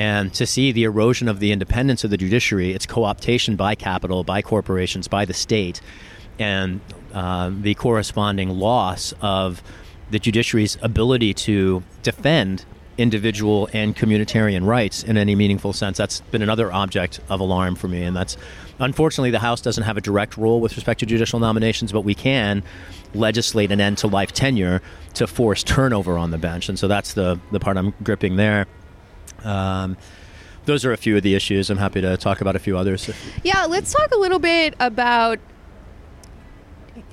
And to see the erosion of the independence of the judiciary, its co optation by capital, by corporations, by the state, and uh, the corresponding loss of the judiciary's ability to defend individual and communitarian rights in any meaningful sense. That's been another object of alarm for me. And that's unfortunately the House doesn't have a direct role with respect to judicial nominations, but we can legislate an end to life tenure to force turnover on the bench. And so that's the, the part I'm gripping there. Um, those are a few of the issues. I'm happy to talk about a few others. Yeah, let's talk a little bit about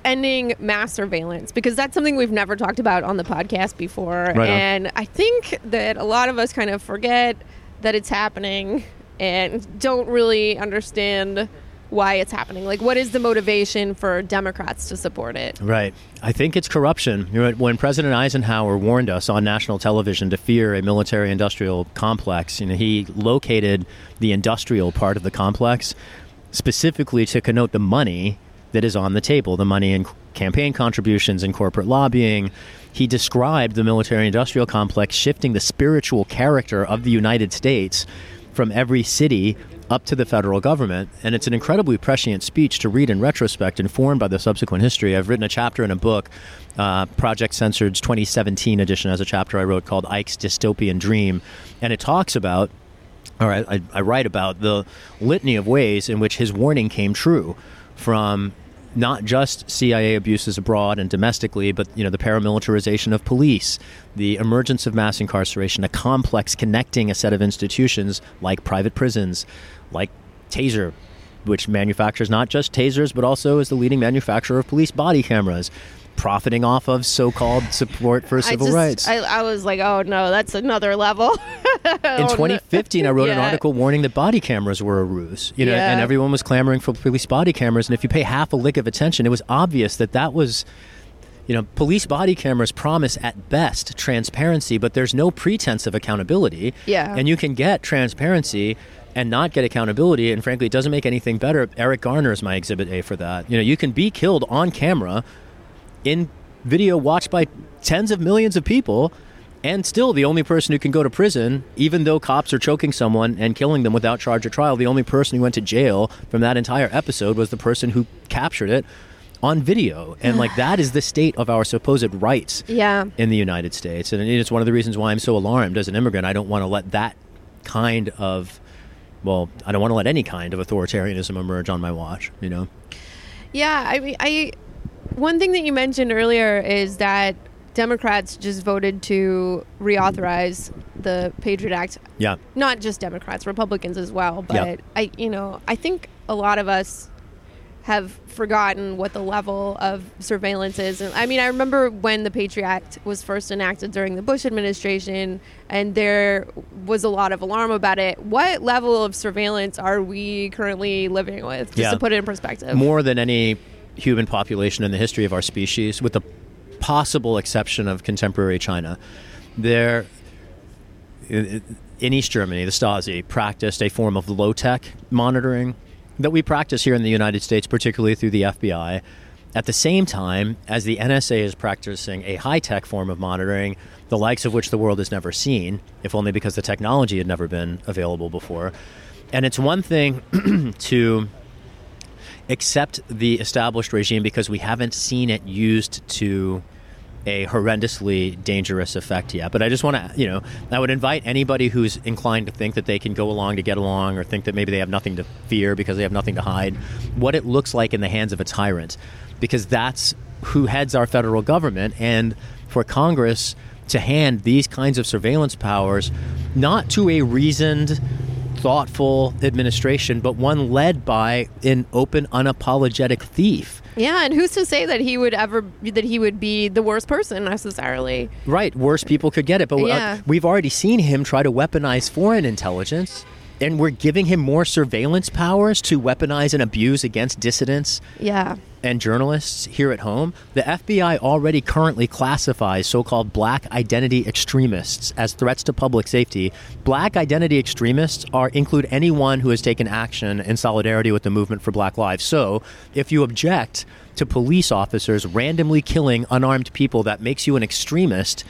ending mass surveillance because that's something we've never talked about on the podcast before. Right and I think that a lot of us kind of forget that it's happening and don't really understand why it's happening. Like, what is the motivation for Democrats to support it? Right. I think it's corruption. When President Eisenhower warned us on national television to fear a military industrial complex, you know, he located the industrial part of the complex specifically to connote the money that is on the table, the money in campaign contributions and corporate lobbying. He described the military industrial complex shifting the spiritual character of the United States from every city up to the federal government. And it's an incredibly prescient speech to read in retrospect, informed by the subsequent history. I've written a chapter in a book, uh, Project Censored's 2017 edition, as a chapter I wrote called Ike's Dystopian Dream. And it talks about or I, I write about the litany of ways in which his warning came true from not just CIA abuses abroad and domestically, but you know the paramilitarization of police, the emergence of mass incarceration, a complex connecting a set of institutions like private prisons, like Taser, which manufactures not just tasers but also is the leading manufacturer of police body cameras, profiting off of so-called support for civil I just, rights. I, I was like, oh no, that's another level. in 2015 i wrote an article warning that body cameras were a ruse you know Yeah. and everyone was clamoring for police body cameras and if you pay half a lick of attention it was obvious that that was you know police body cameras promise at best transparency but there's no pretense of accountability Yeah. and you can get transparency and not get accountability and frankly it doesn't make anything better. Eric garner is my exhibit a for that. You know you can be killed on camera in video watched by tens of millions of people and still the only person who can go to prison even though cops are choking someone and killing them without charge or trial the only person who went to jail from that entire episode was the person who captured it on video. And like that is the state of our supposed rights Yeah. in the United States. And it's one of the reasons why I'm so alarmed as an immigrant. I don't want to let that kind of well I don't want to let any kind of authoritarianism emerge on my watch you know Yeah, I mean, I one thing that you mentioned earlier is that Democrats just voted to reauthorize the Patriot Act. yeah Not just Democrats, Republicans as well. But Yeah. I, you know, I think a lot of us have forgotten what the level of surveillance is. And I mean, I remember when the Patriot Act was first enacted during the Bush administration, and there was a lot of alarm about it. What level of surveillance are we currently living with? Just Yeah. to put it in perspective. more than any human population in the history of our species, with the possible exception of contemporary China. There, in East Germany, the Stasi practiced a form of low tech monitoring that we practice here in the United States, particularly through the FBI. At the same time as the NSA is practicing a high tech form of monitoring, the likes of which the world has never seen, if only because the technology had never been available before. And it's one thing to accept the established regime because we haven't seen it used to a horrendously dangerous effect yet. But I just want to, you know, I would invite anybody who's inclined to think that they can go along to get along or think that maybe they have nothing to fear because they have nothing to hide, what it looks like in the hands of a tyrant. Because that's who heads our federal government. And for Congress to hand these kinds of surveillance powers not to a reasoned, thoughtful administration, but one led by an open, unapologetic thief. Yeah, and who's to say that he would ever that he would be the worst person necessarily? Right, worse people could get it, but uh, we've already seen him try to weaponize foreign intelligence, and we're giving him more surveillance powers to weaponize and abuse against dissidents Yeah. and journalists here at home. The FBI already currently classifies so called black identity extremists as threats to public safety. Black identity extremists are include anyone who has taken action in solidarity with the movement for black lives. So, if you object to police officers randomly killing unarmed people, that makes you an extremist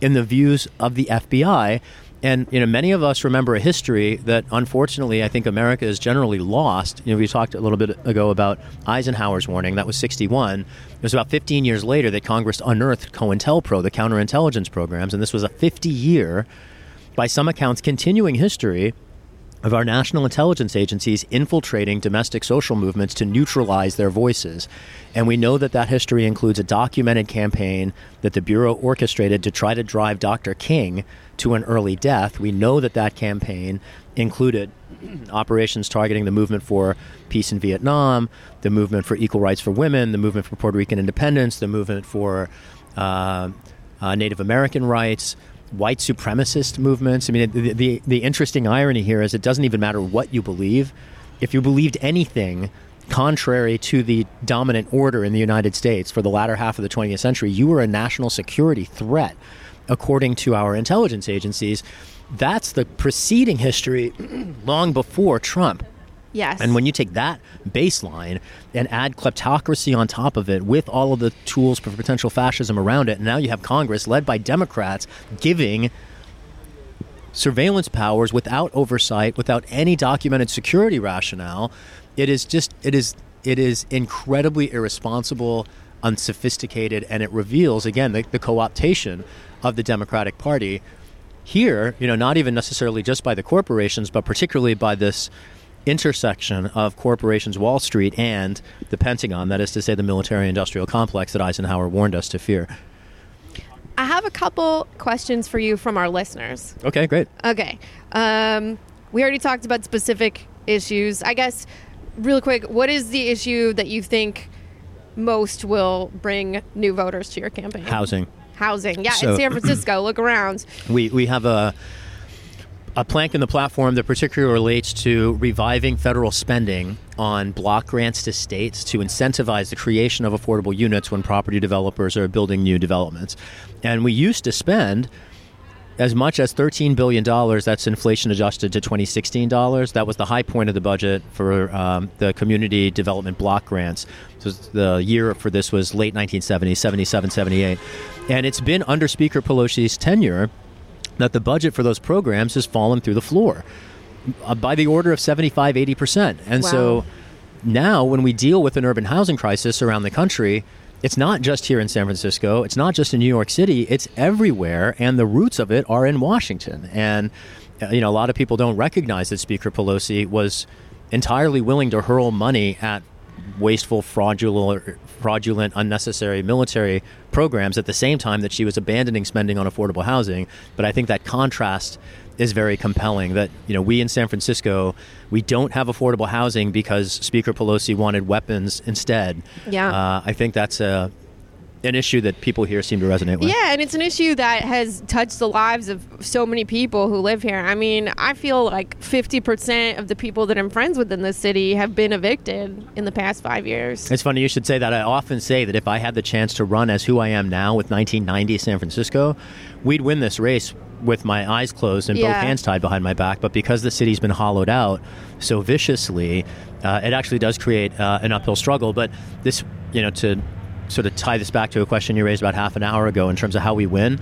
in the views of the FBI. And you know, many of us remember a history that, unfortunately, I think America has generally lost. You know, we talked a little bit ago about Eisenhower's warning. That was 61. It was about 15 years later that Congress unearthed COINTELPRO, the counterintelligence programs, and this was a 50-year, by some accounts, continuing history of our national intelligence agencies infiltrating domestic social movements to neutralize their voices. And we know that that history includes a documented campaign that the Bureau orchestrated to try to drive Dr. King to an early death. We know that that campaign included operations targeting the movement for peace in Vietnam, the movement for equal rights for women, the movement for Puerto Rican independence, the movement for uh, uh, Native American rights, white supremacist movements. I mean, the, the, the interesting irony here is it doesn't even matter what you believe. If you believed anything contrary to the dominant order in the United States for the latter half of the 20th century, you were a national security threat, according to our intelligence agencies. That's the preceding history long before Trump. Yes. And when you take that baseline and add kleptocracy on top of it with all of the tools for potential fascism around it, and now you have Congress led by Democrats giving surveillance powers without oversight, without any documented security rationale, it is just it is it is incredibly irresponsible, unsophisticated, and it reveals again the, the co-optation of the Democratic Party. Here, you know, not even necessarily just by the corporations, but particularly by this intersection of corporations, Wall Street, and the Pentagon, that is to say, the military industrial complex that Eisenhower warned us to fear. I have a couple questions for you from our listeners. Okay, great. Okay. Um, we already talked about specific issues. I guess, real quick, what is the issue that you think most will bring new voters to your campaign? Housing. Housing. Yeah, So- in San Francisco. Look around. We, we have a, a plank in the platform that particularly relates to reviving federal spending on block grants to states to incentivize the creation of affordable units when property developers are building new developments. And we used to spend as much as $13 billion. That's inflation adjusted to 2016 dollars. That was the high point of the budget for um, the community development block grants. So the year for this was late 1970s, 77, 78. And it's been under Speaker Pelosi's tenure that the budget for those programs has fallen through the floor uh, by the order of 75, 80%. And so now when we deal with an urban housing crisis around the country, it's not just here in San Francisco, it's not just in New York City, it's everywhere, and the roots of it are in Washington. And, uh, you know, a lot of people don't recognize that Speaker Pelosi was entirely willing to hurl money at wasteful, fraudulent, fraudulent, unnecessary military programs at the same time that she was abandoning spending on affordable housing. But I think that contrast is very compelling. That you know, we in San Francisco, we don't have affordable housing because Speaker Pelosi wanted weapons instead. Yeah. uh, I think that's a an issue that people here seem to resonate with. Yeah, and it's an issue that has touched the lives of so many people who live here. I mean, I feel like 50% of the people that I'm friends with in this city have been evicted in the past five years. It's funny you should say that. I often say that if I had the chance to run as who I am now with 1990 San Francisco, we'd win this race with my eyes closed and both hands tied behind my back. But because the city's been hollowed out so viciously, uh, it actually does create uh, an uphill struggle. But this, you know, to sort of tie this back to a question you raised about half an hour ago in terms of how we win.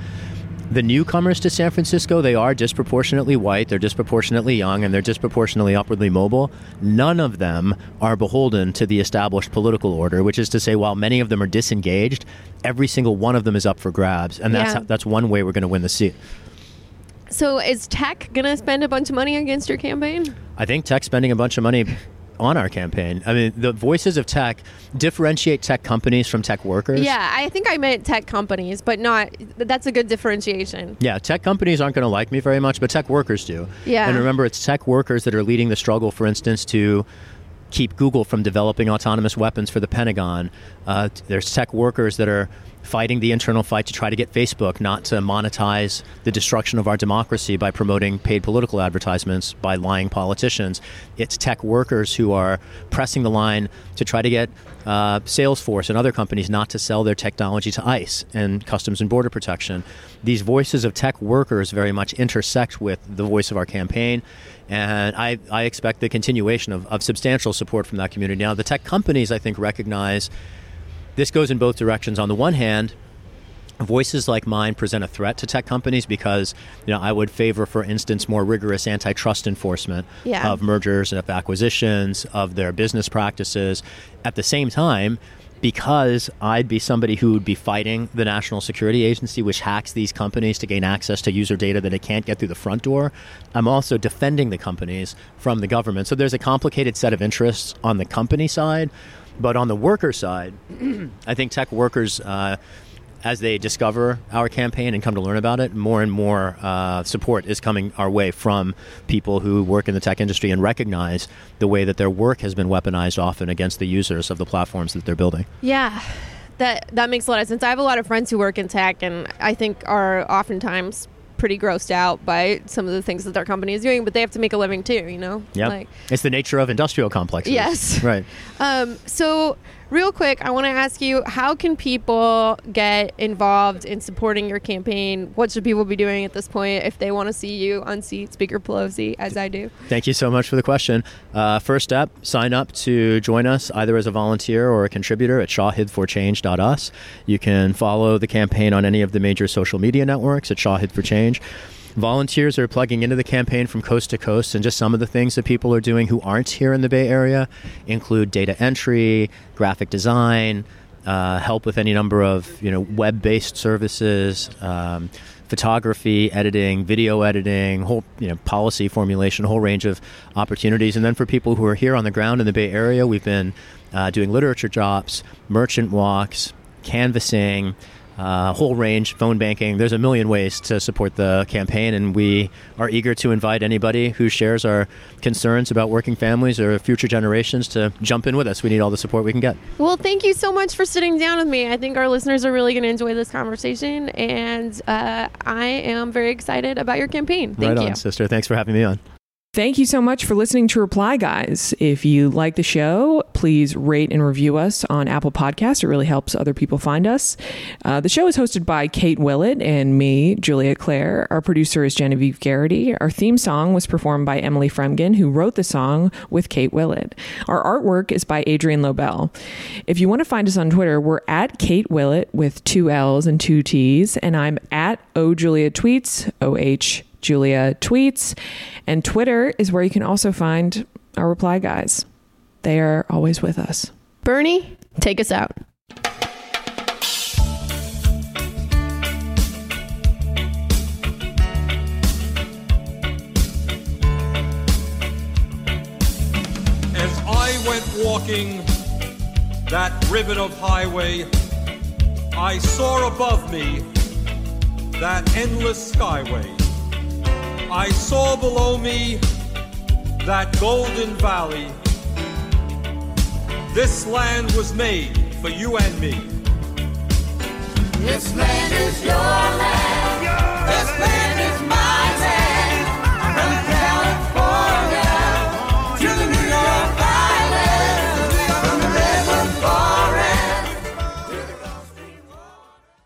The newcomers to San Francisco, they are disproportionately white, they're disproportionately young, and they're disproportionately upwardly mobile. None of them are beholden to the established political order, which is to say, while many of them are disengaged, every single one of them is up for grabs. And that's, Yeah. how, that's one way we're going to win the seat. So is tech going to spend a bunch of money against your campaign? I think tech spending a bunch of money on our campaign. I mean, the voices of tech differentiate tech companies from tech workers. Yeah, I think I meant tech companies, but not. That's a good differentiation. Yeah, tech companies aren't going to like me very much, but tech workers do. Yeah. And remember, it's tech workers that are leading the struggle, for instance, to keep Google from developing autonomous weapons for the Pentagon. Uh, there's tech workers that are fighting the internal fight to try to get Facebook not to monetize the destruction of our democracy by promoting paid political advertisements by lying politicians. It's tech workers who are pressing the line to try to get uh, Salesforce and other companies not to sell their technology to ICE and Customs and Border Protection. These voices of tech workers very much intersect with the voice of our campaign. And I, I expect the continuation of, of substantial support from that community. Now, the tech companies, I think, recognize this goes in both directions. On the one hand, voices like mine present a threat to tech companies because you know I would favor, for instance, more rigorous antitrust enforcement Yeah. of mergers and of acquisitions of their business practices. At the same time, because I'd be somebody who would be fighting the National Security Agency, which hacks these companies to gain access to user data that it can't get through the front door, I'm also defending the companies from the government. So there's a complicated set of interests on the company side. But on the worker side, I think tech workers, uh, as they discover our campaign and come to learn about it, more and more uh, support is coming our way from people who work in the tech industry and recognize the way that their work has been weaponized often against the users of the platforms that they're building. Yeah. That that makes a lot of sense. I have a lot of friends who work in tech and I think are oftentimes pretty grossed out by some of the things that their company is doing, but they have to make a living too, you know? Yeah. Like it's the nature of industrial complexes. Yes. Right. Um, so, real quick, I want to ask you how can people get involved in supporting your campaign? What should people be doing at this point if they want to see you unseat Speaker Pelosi, as I do? Thank you so much for the question. Uh, first step sign up to join us either as a volunteer or a contributor at shahid4change.us. You can follow the campaign on any of the major social media networks at Shahid for Change. Volunteers are plugging into the campaign from coast to coast, and just some of the things that people are doing who aren't here in the Bay Area include data entry, graphic design, uh, help with any number of you know web-based services, um, photography, editing, video editing, whole you know policy formulation, a whole range of opportunities. And then for people who are here on the ground in the Bay Area, we've been uh, doing literature drops, merchant walks, canvassing uh, whole range, phone banking. There's a million ways to support the campaign, and we are eager to invite anybody who shares our concerns about working families or future generations to jump in with us. We need all the support we can get. Well, thank you so much for sitting down with me. I think our listeners are really going to enjoy this conversation, and uh, I am very excited about your campaign. Thank right you. on, sister. Thanks for having me on. Thank you so much for listening to Reply Guys. If you like the show, please rate and review us on Apple Podcasts. It really helps other people find us. Uh, the show is hosted by Kate Willett and me, Julia Clare. Our producer is Genevieve Garrity. Our theme song was performed by Emily Fremgen, who wrote the song with Kate Willett. Our artwork is by Adrian Lobel. If you want to find us on Twitter, we're at Kate Willett with two L's and two T's, and I'm at O Julia Tweets, O H Julia Tweets. And Twitter is where you can also find our reply guys. They are always with us. Bernie, take us out. As I went walking that ribbon of highway, I saw above me that endless skyway. I saw below me that golden valley. This land was made for you and me. This land is your land. Your this land. land